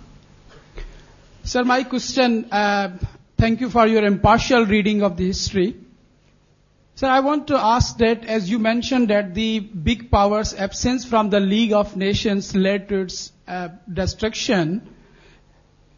Sir, my question, uh, thank you for your impartial reading of the history. Sir, I want to ask that as you mentioned that the big powers absence from the League of Nations led to its uh, destruction,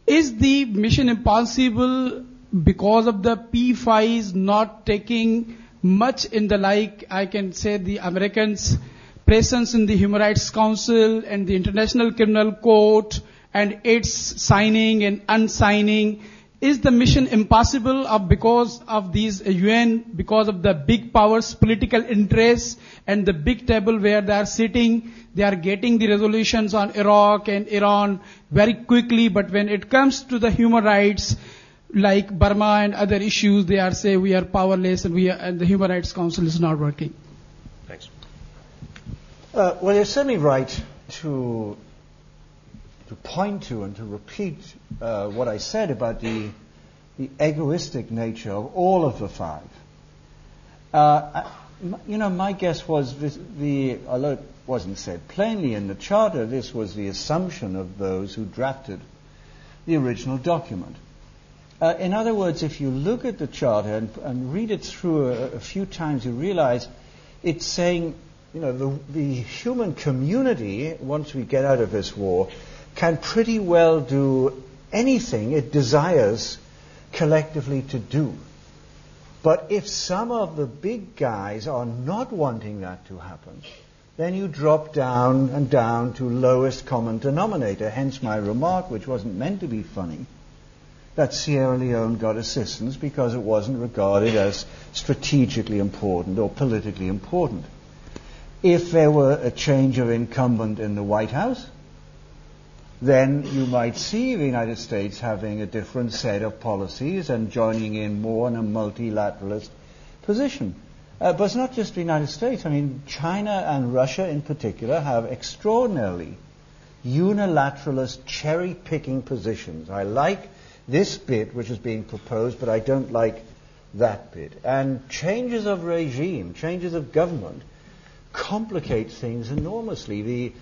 is the mission impossible because of the P5s not taking much in the like, I can say the Americans' presence in the Human Rights Council and the International Criminal Court and its signing and unsigning. Is the mission impossible of because of these UN, because of the big powers, political interests, and the big table where they are sitting, they are getting the resolutions on Iraq and Iran very quickly, but when it comes to the human rights, like Burma and other issues, they are say we are powerless and we are, and the Human Rights Council is not working. Thanks. Uh, well, you're certainly right to to point to and to repeat uh, what I said about the the egoistic nature of all of the five. Uh, you know, my guess was this, the although it wasn't said plainly in the charter, this was the assumption of those who drafted the original document. Uh, in other words, if you look at the charter and, and read it through a, a, few times, you realize it's saying, you know, the, the human community, once we get out of this war, can pretty well do anything it desires collectively to do. But if some of the big guys are not wanting that to happen, then you drop down and down to lowest common denominator. Hence my remark, which wasn't meant to be funny that Sierra Leone got assistance because it wasn't regarded as strategically important or politically important. If there were a change of incumbent in the White House, then you might see the United States having a different set of policies and joining in more in a multilateralist position. Uh, but it's not just the United States. I mean, China and Russia in particular have extraordinarily unilateralist cherry picking positions. I like this bit which is being proposed, but I don't like that bit. And changes of regime, changes of government, complicate things enormously. The,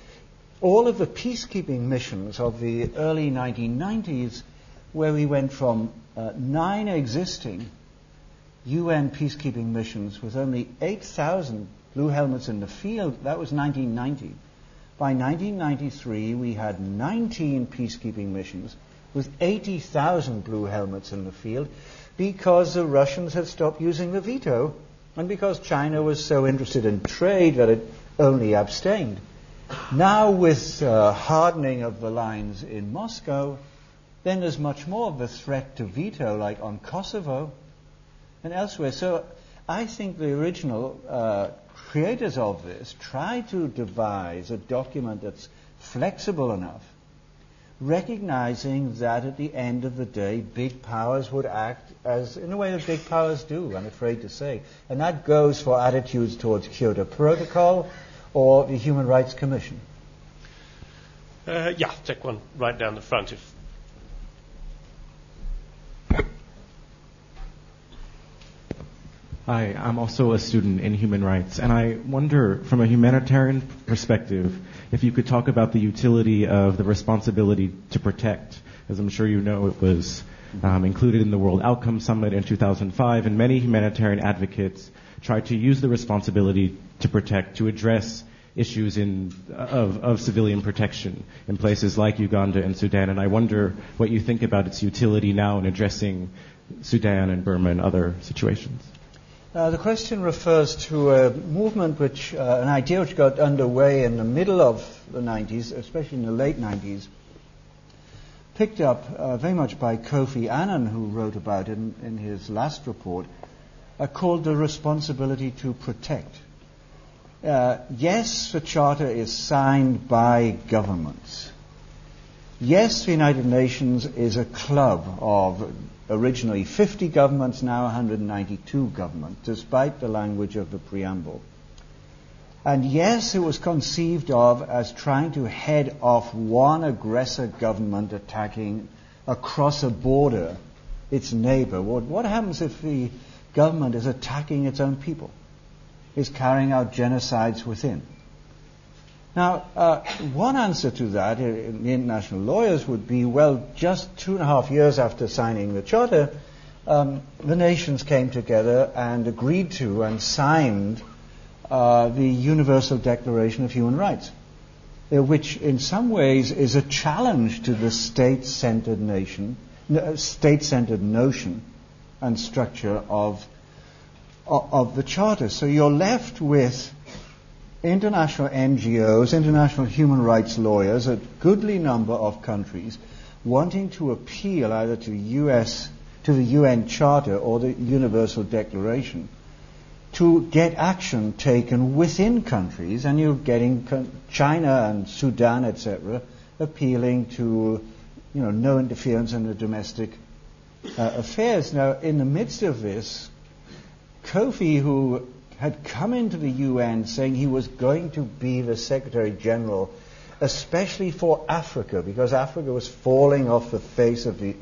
all of the peacekeeping missions of the early 1990s, where we went from uh, nine existing UN peacekeeping missions with only 8,000 blue helmets in the field, that was 1990. By 1993, we had 19 peacekeeping missions with 80,000 blue helmets in the field because the Russians had stopped using the veto and because China was so interested in trade that it only abstained. Now, with uh, hardening of the lines in Moscow, then there's much more of a threat to veto, like on Kosovo and elsewhere. So I think the original uh, creators of this tried to devise a document that's flexible enough recognizing that at the end of the day, big powers would act as in a way that big powers do, I'm afraid to say. And that goes for attitudes towards Kyoto Protocol or the Human Rights Commission. Uh, yeah, take one right down the front. If Hi, I'm also a student in human rights, and I wonder, from a humanitarian perspective, if you could talk about the utility of the responsibility to protect. As I'm sure you know, it was um, included in the World Outcome Summit in 2005, and many humanitarian advocates tried to use the responsibility to protect to address issues in, of, of civilian protection in places like Uganda and Sudan. And I wonder what you think about its utility now in addressing Sudan and Burma and other situations. Uh, the question refers to a movement which, uh, an idea which got underway in the middle of the 90s, especially in the late 90s, picked up uh, very much by Kofi Annan, who wrote about it in, in his last report, uh, called the responsibility to protect. Uh, yes, the Charter is signed by governments. Yes, the United Nations is a club of originally 50 governments, now 192 governments, despite the language of the preamble. And yes, it was conceived of as trying to head off one aggressor government attacking across a border its neighbor. What, what happens if the government is attacking its own people, is carrying out genocides within? Now, uh, one answer to that in international lawyers would be well, just two and a half years after signing the Charter, um, the nations came together and agreed to and signed uh, the Universal Declaration of Human Rights, uh, which in some ways is a challenge to the state-centered nation, uh, state-centered notion and structure of, of the Charter. So you're left with international NGOs, international human rights lawyers, a goodly number of countries wanting to appeal either to US to the UN Charter or the Universal Declaration to get action taken within countries, and you're getting China and Sudan, etc., appealing to you know no interference in the domestic uh, affairs. Now, in the midst of this, Kofi, who had come into the UN saying he was going to be the Secretary General, especially for Africa, because Africa was falling off the face of the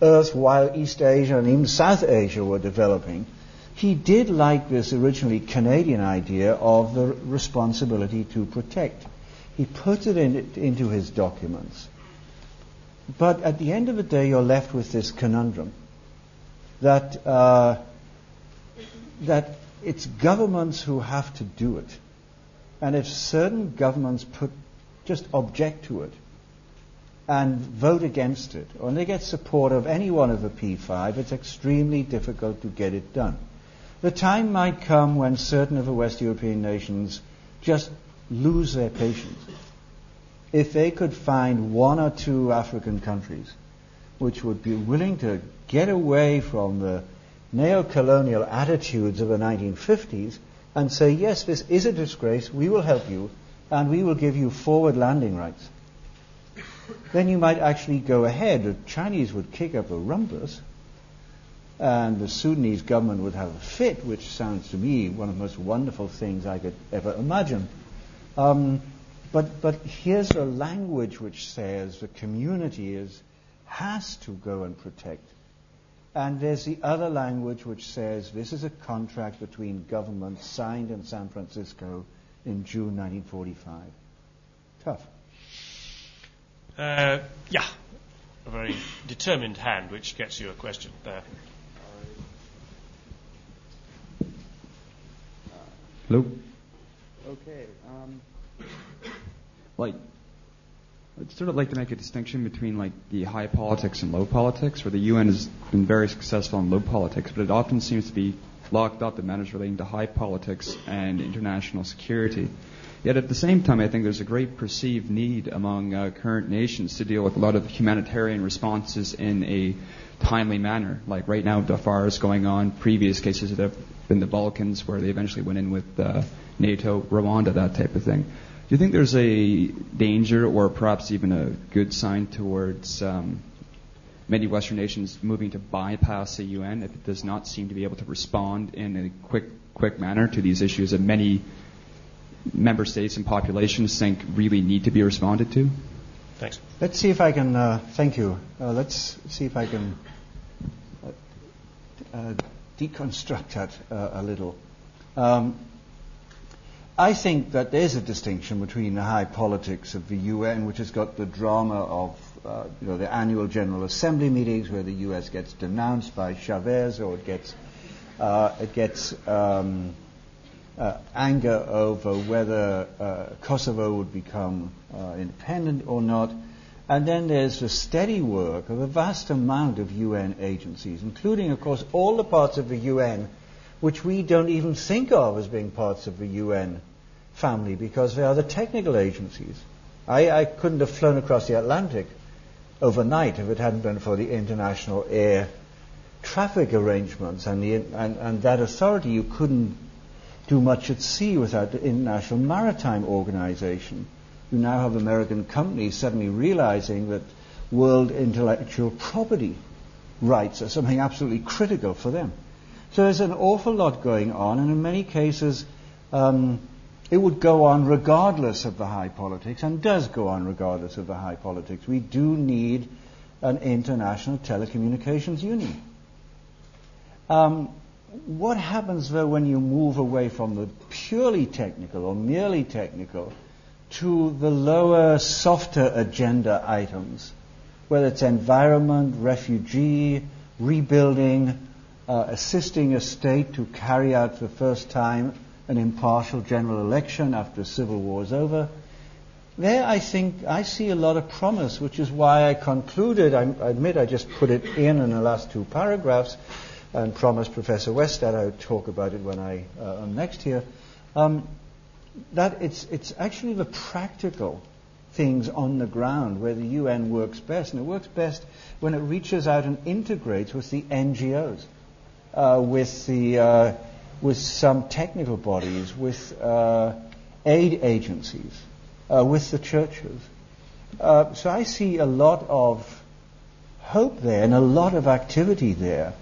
earth while East Asia and even South Asia were developing. He did like this originally Canadian idea of the responsibility to protect. He put it in, into his documents. But at the end of the day, you're left with this conundrum that, uh, that it's governments who have to do it. And if certain governments put, just object to it and vote against it, or they get support of any one of the P5, it's extremely difficult to get it done. The time might come when certain of the West European nations just lose their patience. If they could find one or two African countries which would be willing to get away from the neo-colonial attitudes of the 1950s and say, yes, this is a disgrace, we will help you, and we will give you forward landing rights. Then you might actually go ahead. The Chinese would kick up a rumpus, and the Sudanese government would have a fit, which sounds to me one of the most wonderful things I could ever imagine. Um, but, but here's a language which says the community is, has to go and protect and there's the other language which says this is a contract between governments signed in San Francisco in June 1945. Tough. Uh, yeah, a very determined hand which gets you a question there. Hello. Okay. Um, like I'd sort of like to make a distinction between like the high politics and low politics, where the UN has been very successful in low politics, but it often seems to be locked up in matters relating to high politics and international security. Yet at the same time, I think there's a great perceived need among uh, current nations to deal with a lot of humanitarian responses in a timely manner. Like right now, Darfur is going on. Previous cases that have been the Balkans, where they eventually went in with uh, NATO, Rwanda, that type of thing. Do you think there's a danger or perhaps even a good sign towards um, many Western nations moving to bypass the UN if it does not seem to be able to respond in a quick, quick manner to these issues that many member states and populations think really need to be responded to? Thanks. Let's see if I can. Uh, thank you. Uh, let's see if I can uh, uh deconstruct that uh, a little. Um, I think that there's a distinction between the high politics of the UN, which has got the drama of uh, you know, the annual General Assembly meetings where the U.S. gets denounced by Chavez or it gets, uh, it gets um, uh, anger over whether uh, Kosovo would become uh, independent or not. And then there's the steady work of a vast amount of UN agencies, including, of course, all the parts of the UN which we don't even think of as being parts of the UN family because they are the technical agencies. I, I couldn't have flown across the Atlantic overnight if it hadn't been for the international air traffic arrangements and, the, and, and that authority. You couldn't do much at sea without the International Maritime Organization. You now have American companies suddenly realizing that world intellectual property rights are something absolutely critical for them. So there's an awful lot going on, and in many cases, um, it would go on regardless of the high politics, and does go on regardless of the high politics. We do need an international telecommunications union. Um, what happens though when you move away from the purely technical or merely technical to the lower, softer agenda items, whether it's environment, refugee, rebuilding, uh, assisting a state to carry out for the first time an impartial general election after a civil war is over. There, I think I see a lot of promise, which is why I concluded. I, I admit I just put it in in the last two paragraphs, and promised Professor Westad that I would talk about it when I uh, am next here. Um, that it's it's actually the practical things on the ground where the UN works best, and it works best when it reaches out and integrates with the NGOs with the uh, with some technical bodies, with uh, aid agencies, uh, with the churches. Uh, so I see a lot of hope there and a lot of activity there.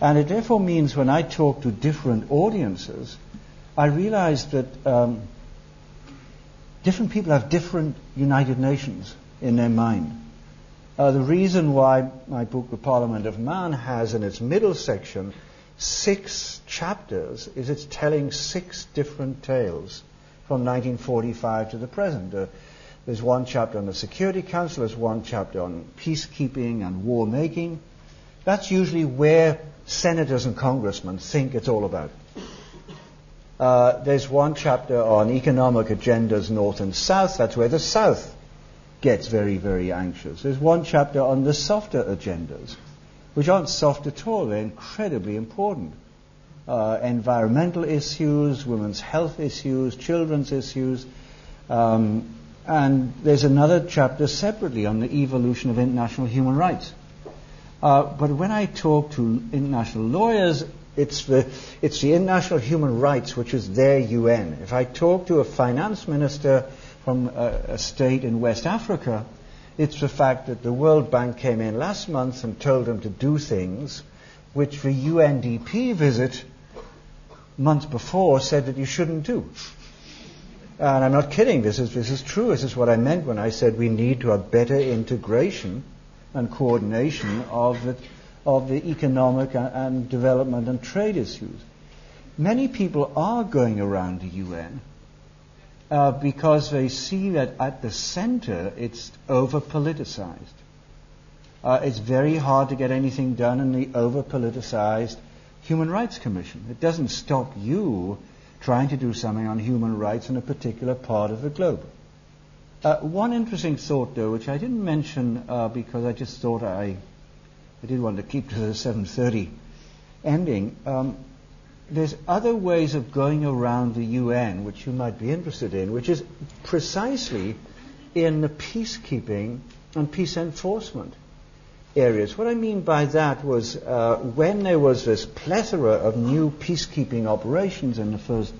And it therefore means when I talk to different audiences, I realize that um, different people have different United Nations in their mind. Uh, the reason why my book, The Parliament of Man, has in its middle section six chapters is it's telling six different tales from 1945 to the present. Uh, there's one chapter on the Security Council, there's one chapter on peacekeeping and war making. That's usually where senators and congressmen think it's all about. Uh, there's one chapter on economic agendas north and south. That's where the south gets very, very anxious. There's one chapter on the softer agendas, which aren't soft at all. They're incredibly important. Uh, environmental issues, women's health issues, children's issues. Um, and there's another chapter separately on the evolution of international human rights. Uh, but when I talk to international lawyers, it's the, it's the international human rights which is their UN. If I talk to a finance minister from a, a state in West Africa, it's the fact that the World Bank came in last month and told them to do things which the UNDP visit months before said that you shouldn't do. And I'm not kidding. This is, this is true. This is what I meant when I said we need to have better integration and coordination of the, of the economic and, and development and trade issues. Many people are going around the UN uh, because they see that at the center it's over politicized. Uh, it's very hard to get anything done in the over politicized Human Rights Commission. It doesn't stop you trying to do something on human rights in a particular part of the globe. Uh, one interesting thought, though, which I didn't mention uh, because I just thought I, I did want to keep to the 7:30 ending. Um, there's other ways of going around the UN which you might be interested in, which is precisely in the peacekeeping and peace enforcement areas. What I mean by that was uh, when there was this plethora of new peacekeeping operations in the first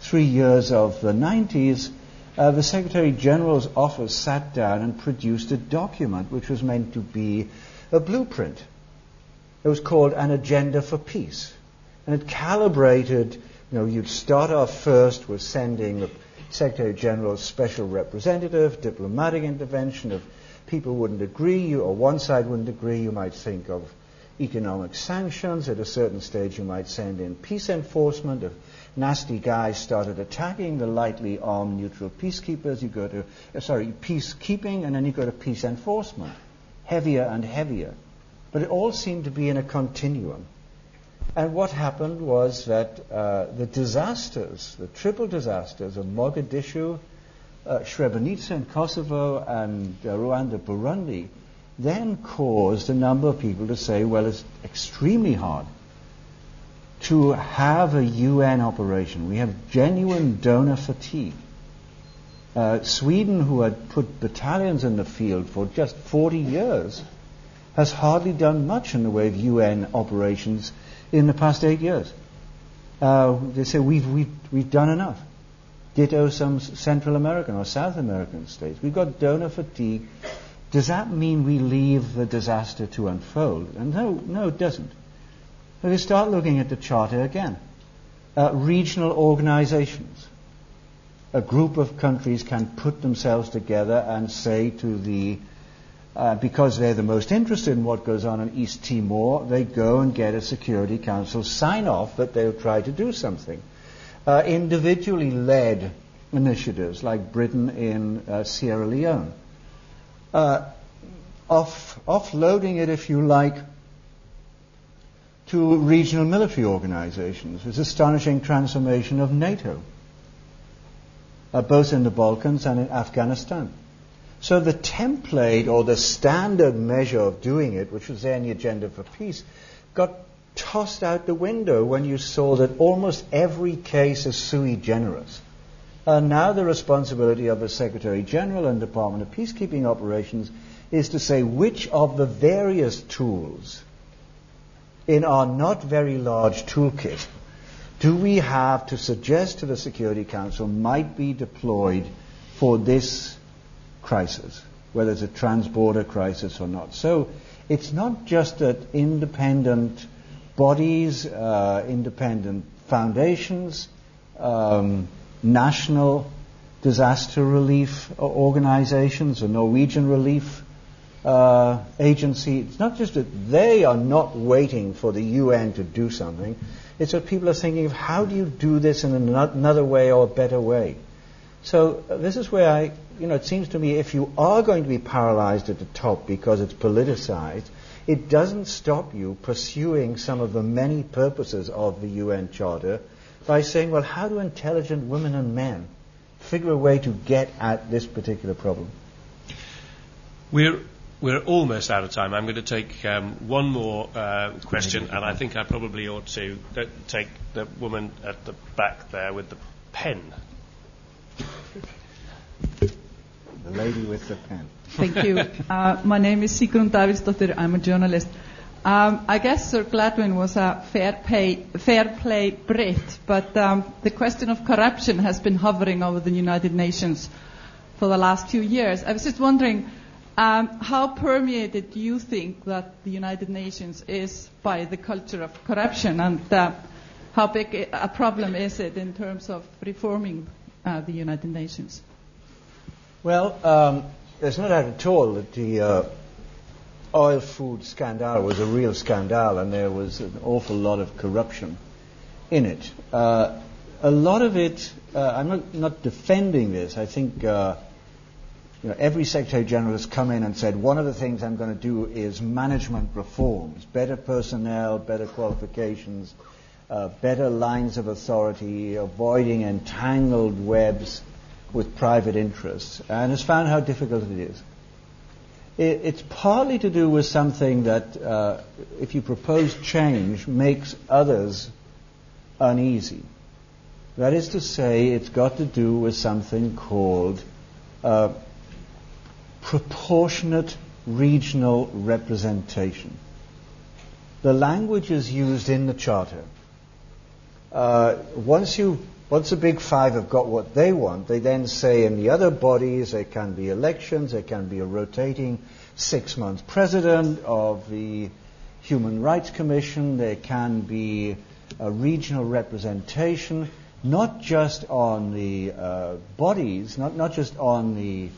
three years of the 90s, uh, the Secretary General's office sat down and produced a document which was meant to be a blueprint. It was called An Agenda for Peace and it calibrated. You know, you'd start off first with sending the Secretary General's special representative, diplomatic intervention. If people wouldn't agree, or one side wouldn't agree, you might think of economic sanctions. At a certain stage, you might send in peace enforcement. If nasty guys started attacking the lightly armed neutral peacekeepers, you go to, uh, sorry, peacekeeping, and then you go to peace enforcement. Heavier and heavier. But it all seemed to be in a continuum. And what happened was that uh, the disasters, the triple disasters of Mogadishu, uh, Srebrenica in Kosovo, and uh, Rwanda, Burundi, then caused a number of people to say, well, it's extremely hard to have a UN operation. We have genuine donor fatigue. Uh, Sweden, who had put battalions in the field for just 40 years, has hardly done much in the way of UN operations in the past eight years. Uh, they say we've, we've, we've done enough. Ditto some Central American or South American states. We've got donor fatigue. Does that mean we leave the disaster to unfold? And no, no, it doesn't. So we start looking at the Charter again. Uh, regional organizations. A group of countries can put themselves together and say to the uh, because they're the most interested in what goes on in East Timor, they go and get a Security Council sign off that they'll try to do something. Uh, individually led initiatives like Britain in uh, Sierra Leone. Uh, off, offloading it, if you like, to regional military organizations. This astonishing transformation of NATO, uh, both in the Balkans and in Afghanistan. So the template or the standard measure of doing it, which was there in the agenda for peace, got tossed out the window when you saw that almost every case is sui generis. And now the responsibility of the Secretary General and Department of Peacekeeping Operations is to say which of the various tools in our not very large toolkit do we have to suggest to the Security Council might be deployed for this crisis, whether it's a transborder crisis or not. So it's not just that independent bodies, uh, independent foundations, um, national disaster relief organizations, a Norwegian relief uh, agency. It's not just that they are not waiting for the UN to do something. It's that people are thinking of how do you do this in another way or a better way. So uh, this is where I, you know, it seems to me if you are going to be paralyzed at the top because it's politicized, it doesn't stop you pursuing some of the many purposes of the UN Charter by saying, well, how do intelligent women and men figure a way to get at this particular problem? We're we're almost out of time. I'm going to take um, one more uh, question, and I think I probably ought to uh, take the woman at the back there with the pen. The lady with the pen. Thank you. Uh, my name is Sigrun Davidsdottir. I'm a journalist. Um, I guess Sir Gladwyn was a fair, pay, fair play Brit, but um, the question of corruption has been hovering over the United Nations for the last few years. I was just wondering, um, how permeated do you think that the United Nations is by the culture of corruption, and uh, how big a problem is it in terms of reforming uh, the United Nations? Well, um, there's no doubt at all that the uh, oil food scandal was a real scandal, and there was an awful lot of corruption in it. Uh, a lot of it, uh, I'm not, not, defending this. I think uh, you know, every Secretary General has come in and said one of the things I'm going to do is management reforms, better personnel, better qualifications, uh, better lines of authority, avoiding entangled webs with private interests, and has found how difficult it is. It, it's partly to do with something that, uh, if you propose change, makes others uneasy. That is to say, it's got to do with something called uh, proportionate regional representation. The language is used in the Charter. Uh, once you once the big five have got what they want, they then say in the other bodies there can be elections, there can be a rotating six month president of the Human Rights Commission, there can be a regional representation, not just on the uh, bodies, not, not just on the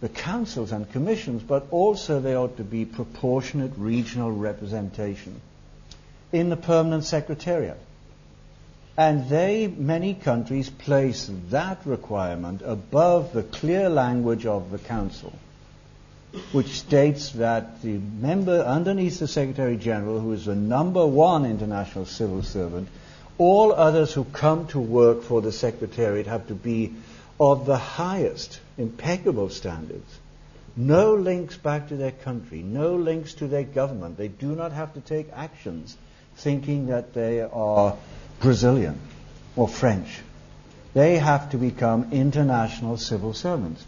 the councils and commissions, but also there ought to be proportionate regional representation in the permanent secretariat. And they, many countries, place that requirement above the clear language of the Council, which states that the member underneath the Secretary General, who is the number one international civil servant, all others who come to work for the Secretariat have to be of the highest, impeccable standards. No links back to their country, no links to their government. They do not have to take actions thinking that they are Brazilian or French. They have to become international civil servants.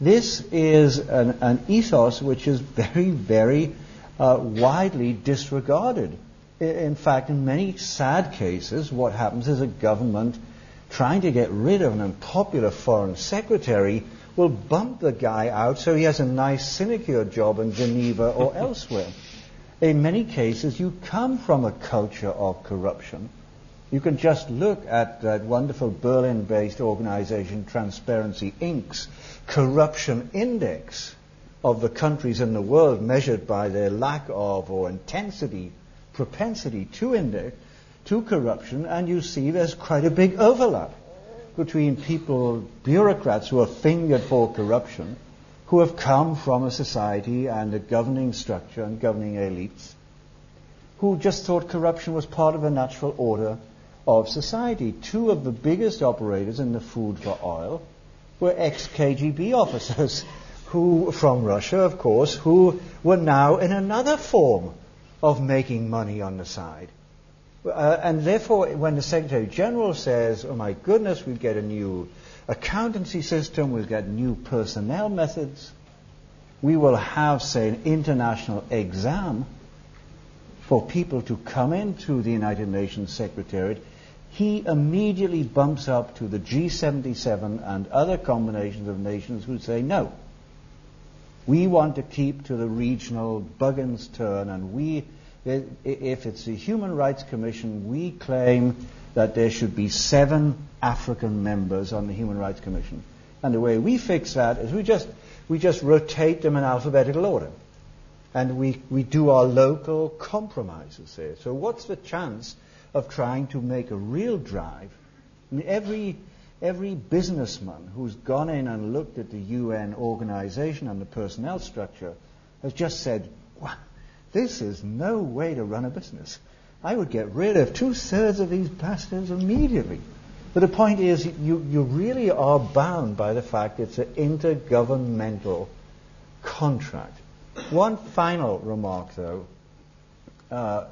This is an, an ethos which is very, very uh, widely disregarded. In fact, in many sad cases, what happens is a government trying to get rid of an unpopular foreign secretary will bump the guy out so he has a nice sinecure job in Geneva or elsewhere. In many cases, you come from a culture of corruption. You can just look at that wonderful Berlin based organization, Transparency Inc.'s corruption index of the countries in the world measured by their lack of or intensity, propensity to index, to corruption, and you see there's quite a big overlap between people, bureaucrats who are fingered for corruption, who have come from a society and a governing structure and governing elites, who just thought corruption was part of a natural order of society. Two of the biggest operators in the food for oil were ex-KGB officers who, from Russia, of course, who were now in another form of making money on the side. Uh, and therefore, when the Secretary General says, oh my goodness, we'll get a new accountancy system, we'll get new personnel methods, we will have, say, an international exam for people to come into the United Nations Secretariat, he immediately bumps up to the G77 and other combinations of nations who say no. We want to keep to the regional Buggins turn, and we if it's the Human Rights Commission, we claim that there should be seven African members on the Human Rights Commission. And the way we fix that is we just, we just rotate them in alphabetical order. And we, we do our local compromises there. So what's the chance of trying to make a real drive? I mean, every, every businessman who's gone in and looked at the UN organization and the personnel structure has just said, wow, this is no way to run a business. I would get rid of two thirds of these bastards immediately. But the point is, you, you really are bound by the fact it's an intergovernmental contract. One final remark, though, uh,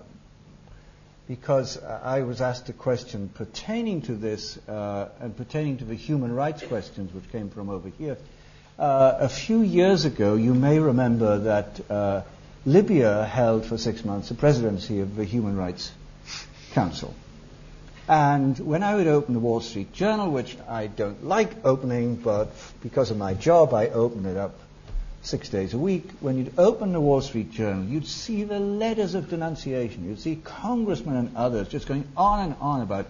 because I was asked a question pertaining to this uh, and pertaining to the human rights questions which came from over here. Uh, a few years ago, you may remember that uh, Libya held for six months the presidency of the Human Rights Council. And when I would open the Wall Street Journal, which I don't like opening, but because of my job, I open it up six days a week. When you'd open the Wall Street Journal, you'd see the letters of denunciation. You'd see congressmen and others just going on and on about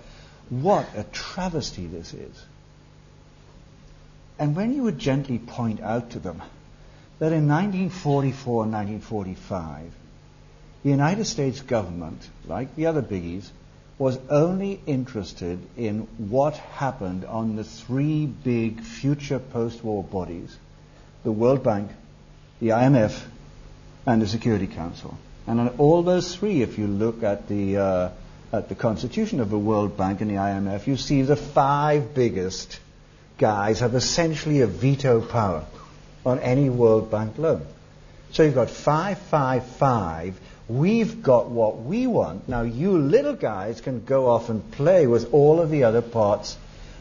what a travesty this is. And when you would gently point out to them that in 1944 and 1945, the United States government, like the other biggies, was only interested in what happened on the three big future post-war bodies, the World Bank, the IMF, and the Security Council. And on all those three, if you look at the, uh, at the constitution of the World Bank and the IMF, you see the five biggest guys have essentially a veto power on any World Bank loan. So you've got 555. We've got what we want. Now you little guys can go off and play with all of the other parts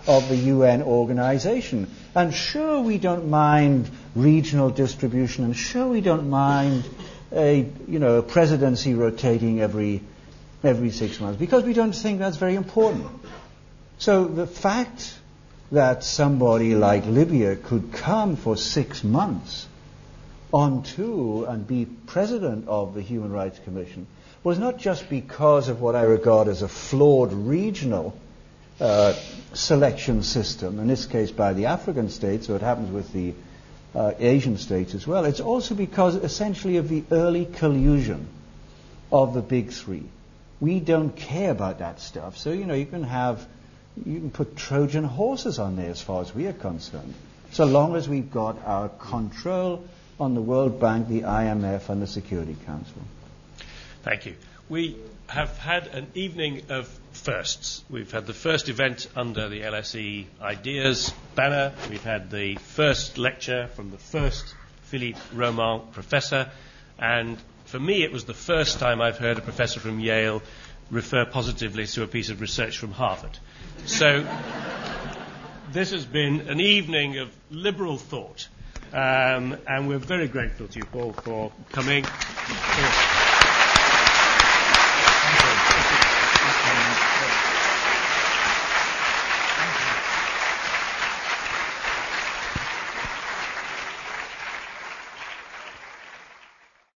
of the UN organization. And sure, we don't mind regional distribution, and sure, we don't mind a you know a presidency rotating every every six months because we don't think that's very important. So the fact that somebody like Libya could come for six months on tour and be president of the Human Rights Commission was not just because of what I regard as a flawed regional uh, selection system, in this case by the African states, so it happens with the uh, Asian states as well. It's also because essentially of the early collusion of the big three. We don't care about that stuff. So, you know, you can have, you can put Trojan horses on there as far as we are concerned. So long as we've got our control on the World Bank, the IMF, and the Security Council. Thank you. We have had an evening of firsts. We've had the first event under the LSE Ideas banner. We've had the first lecture from the first Philippe Roman professor. And for me, it was the first time I've heard a professor from Yale refer positively to a piece of research from Harvard. So this has been an evening of liberal thought. Um, and we're very grateful to you, Paul, for coming.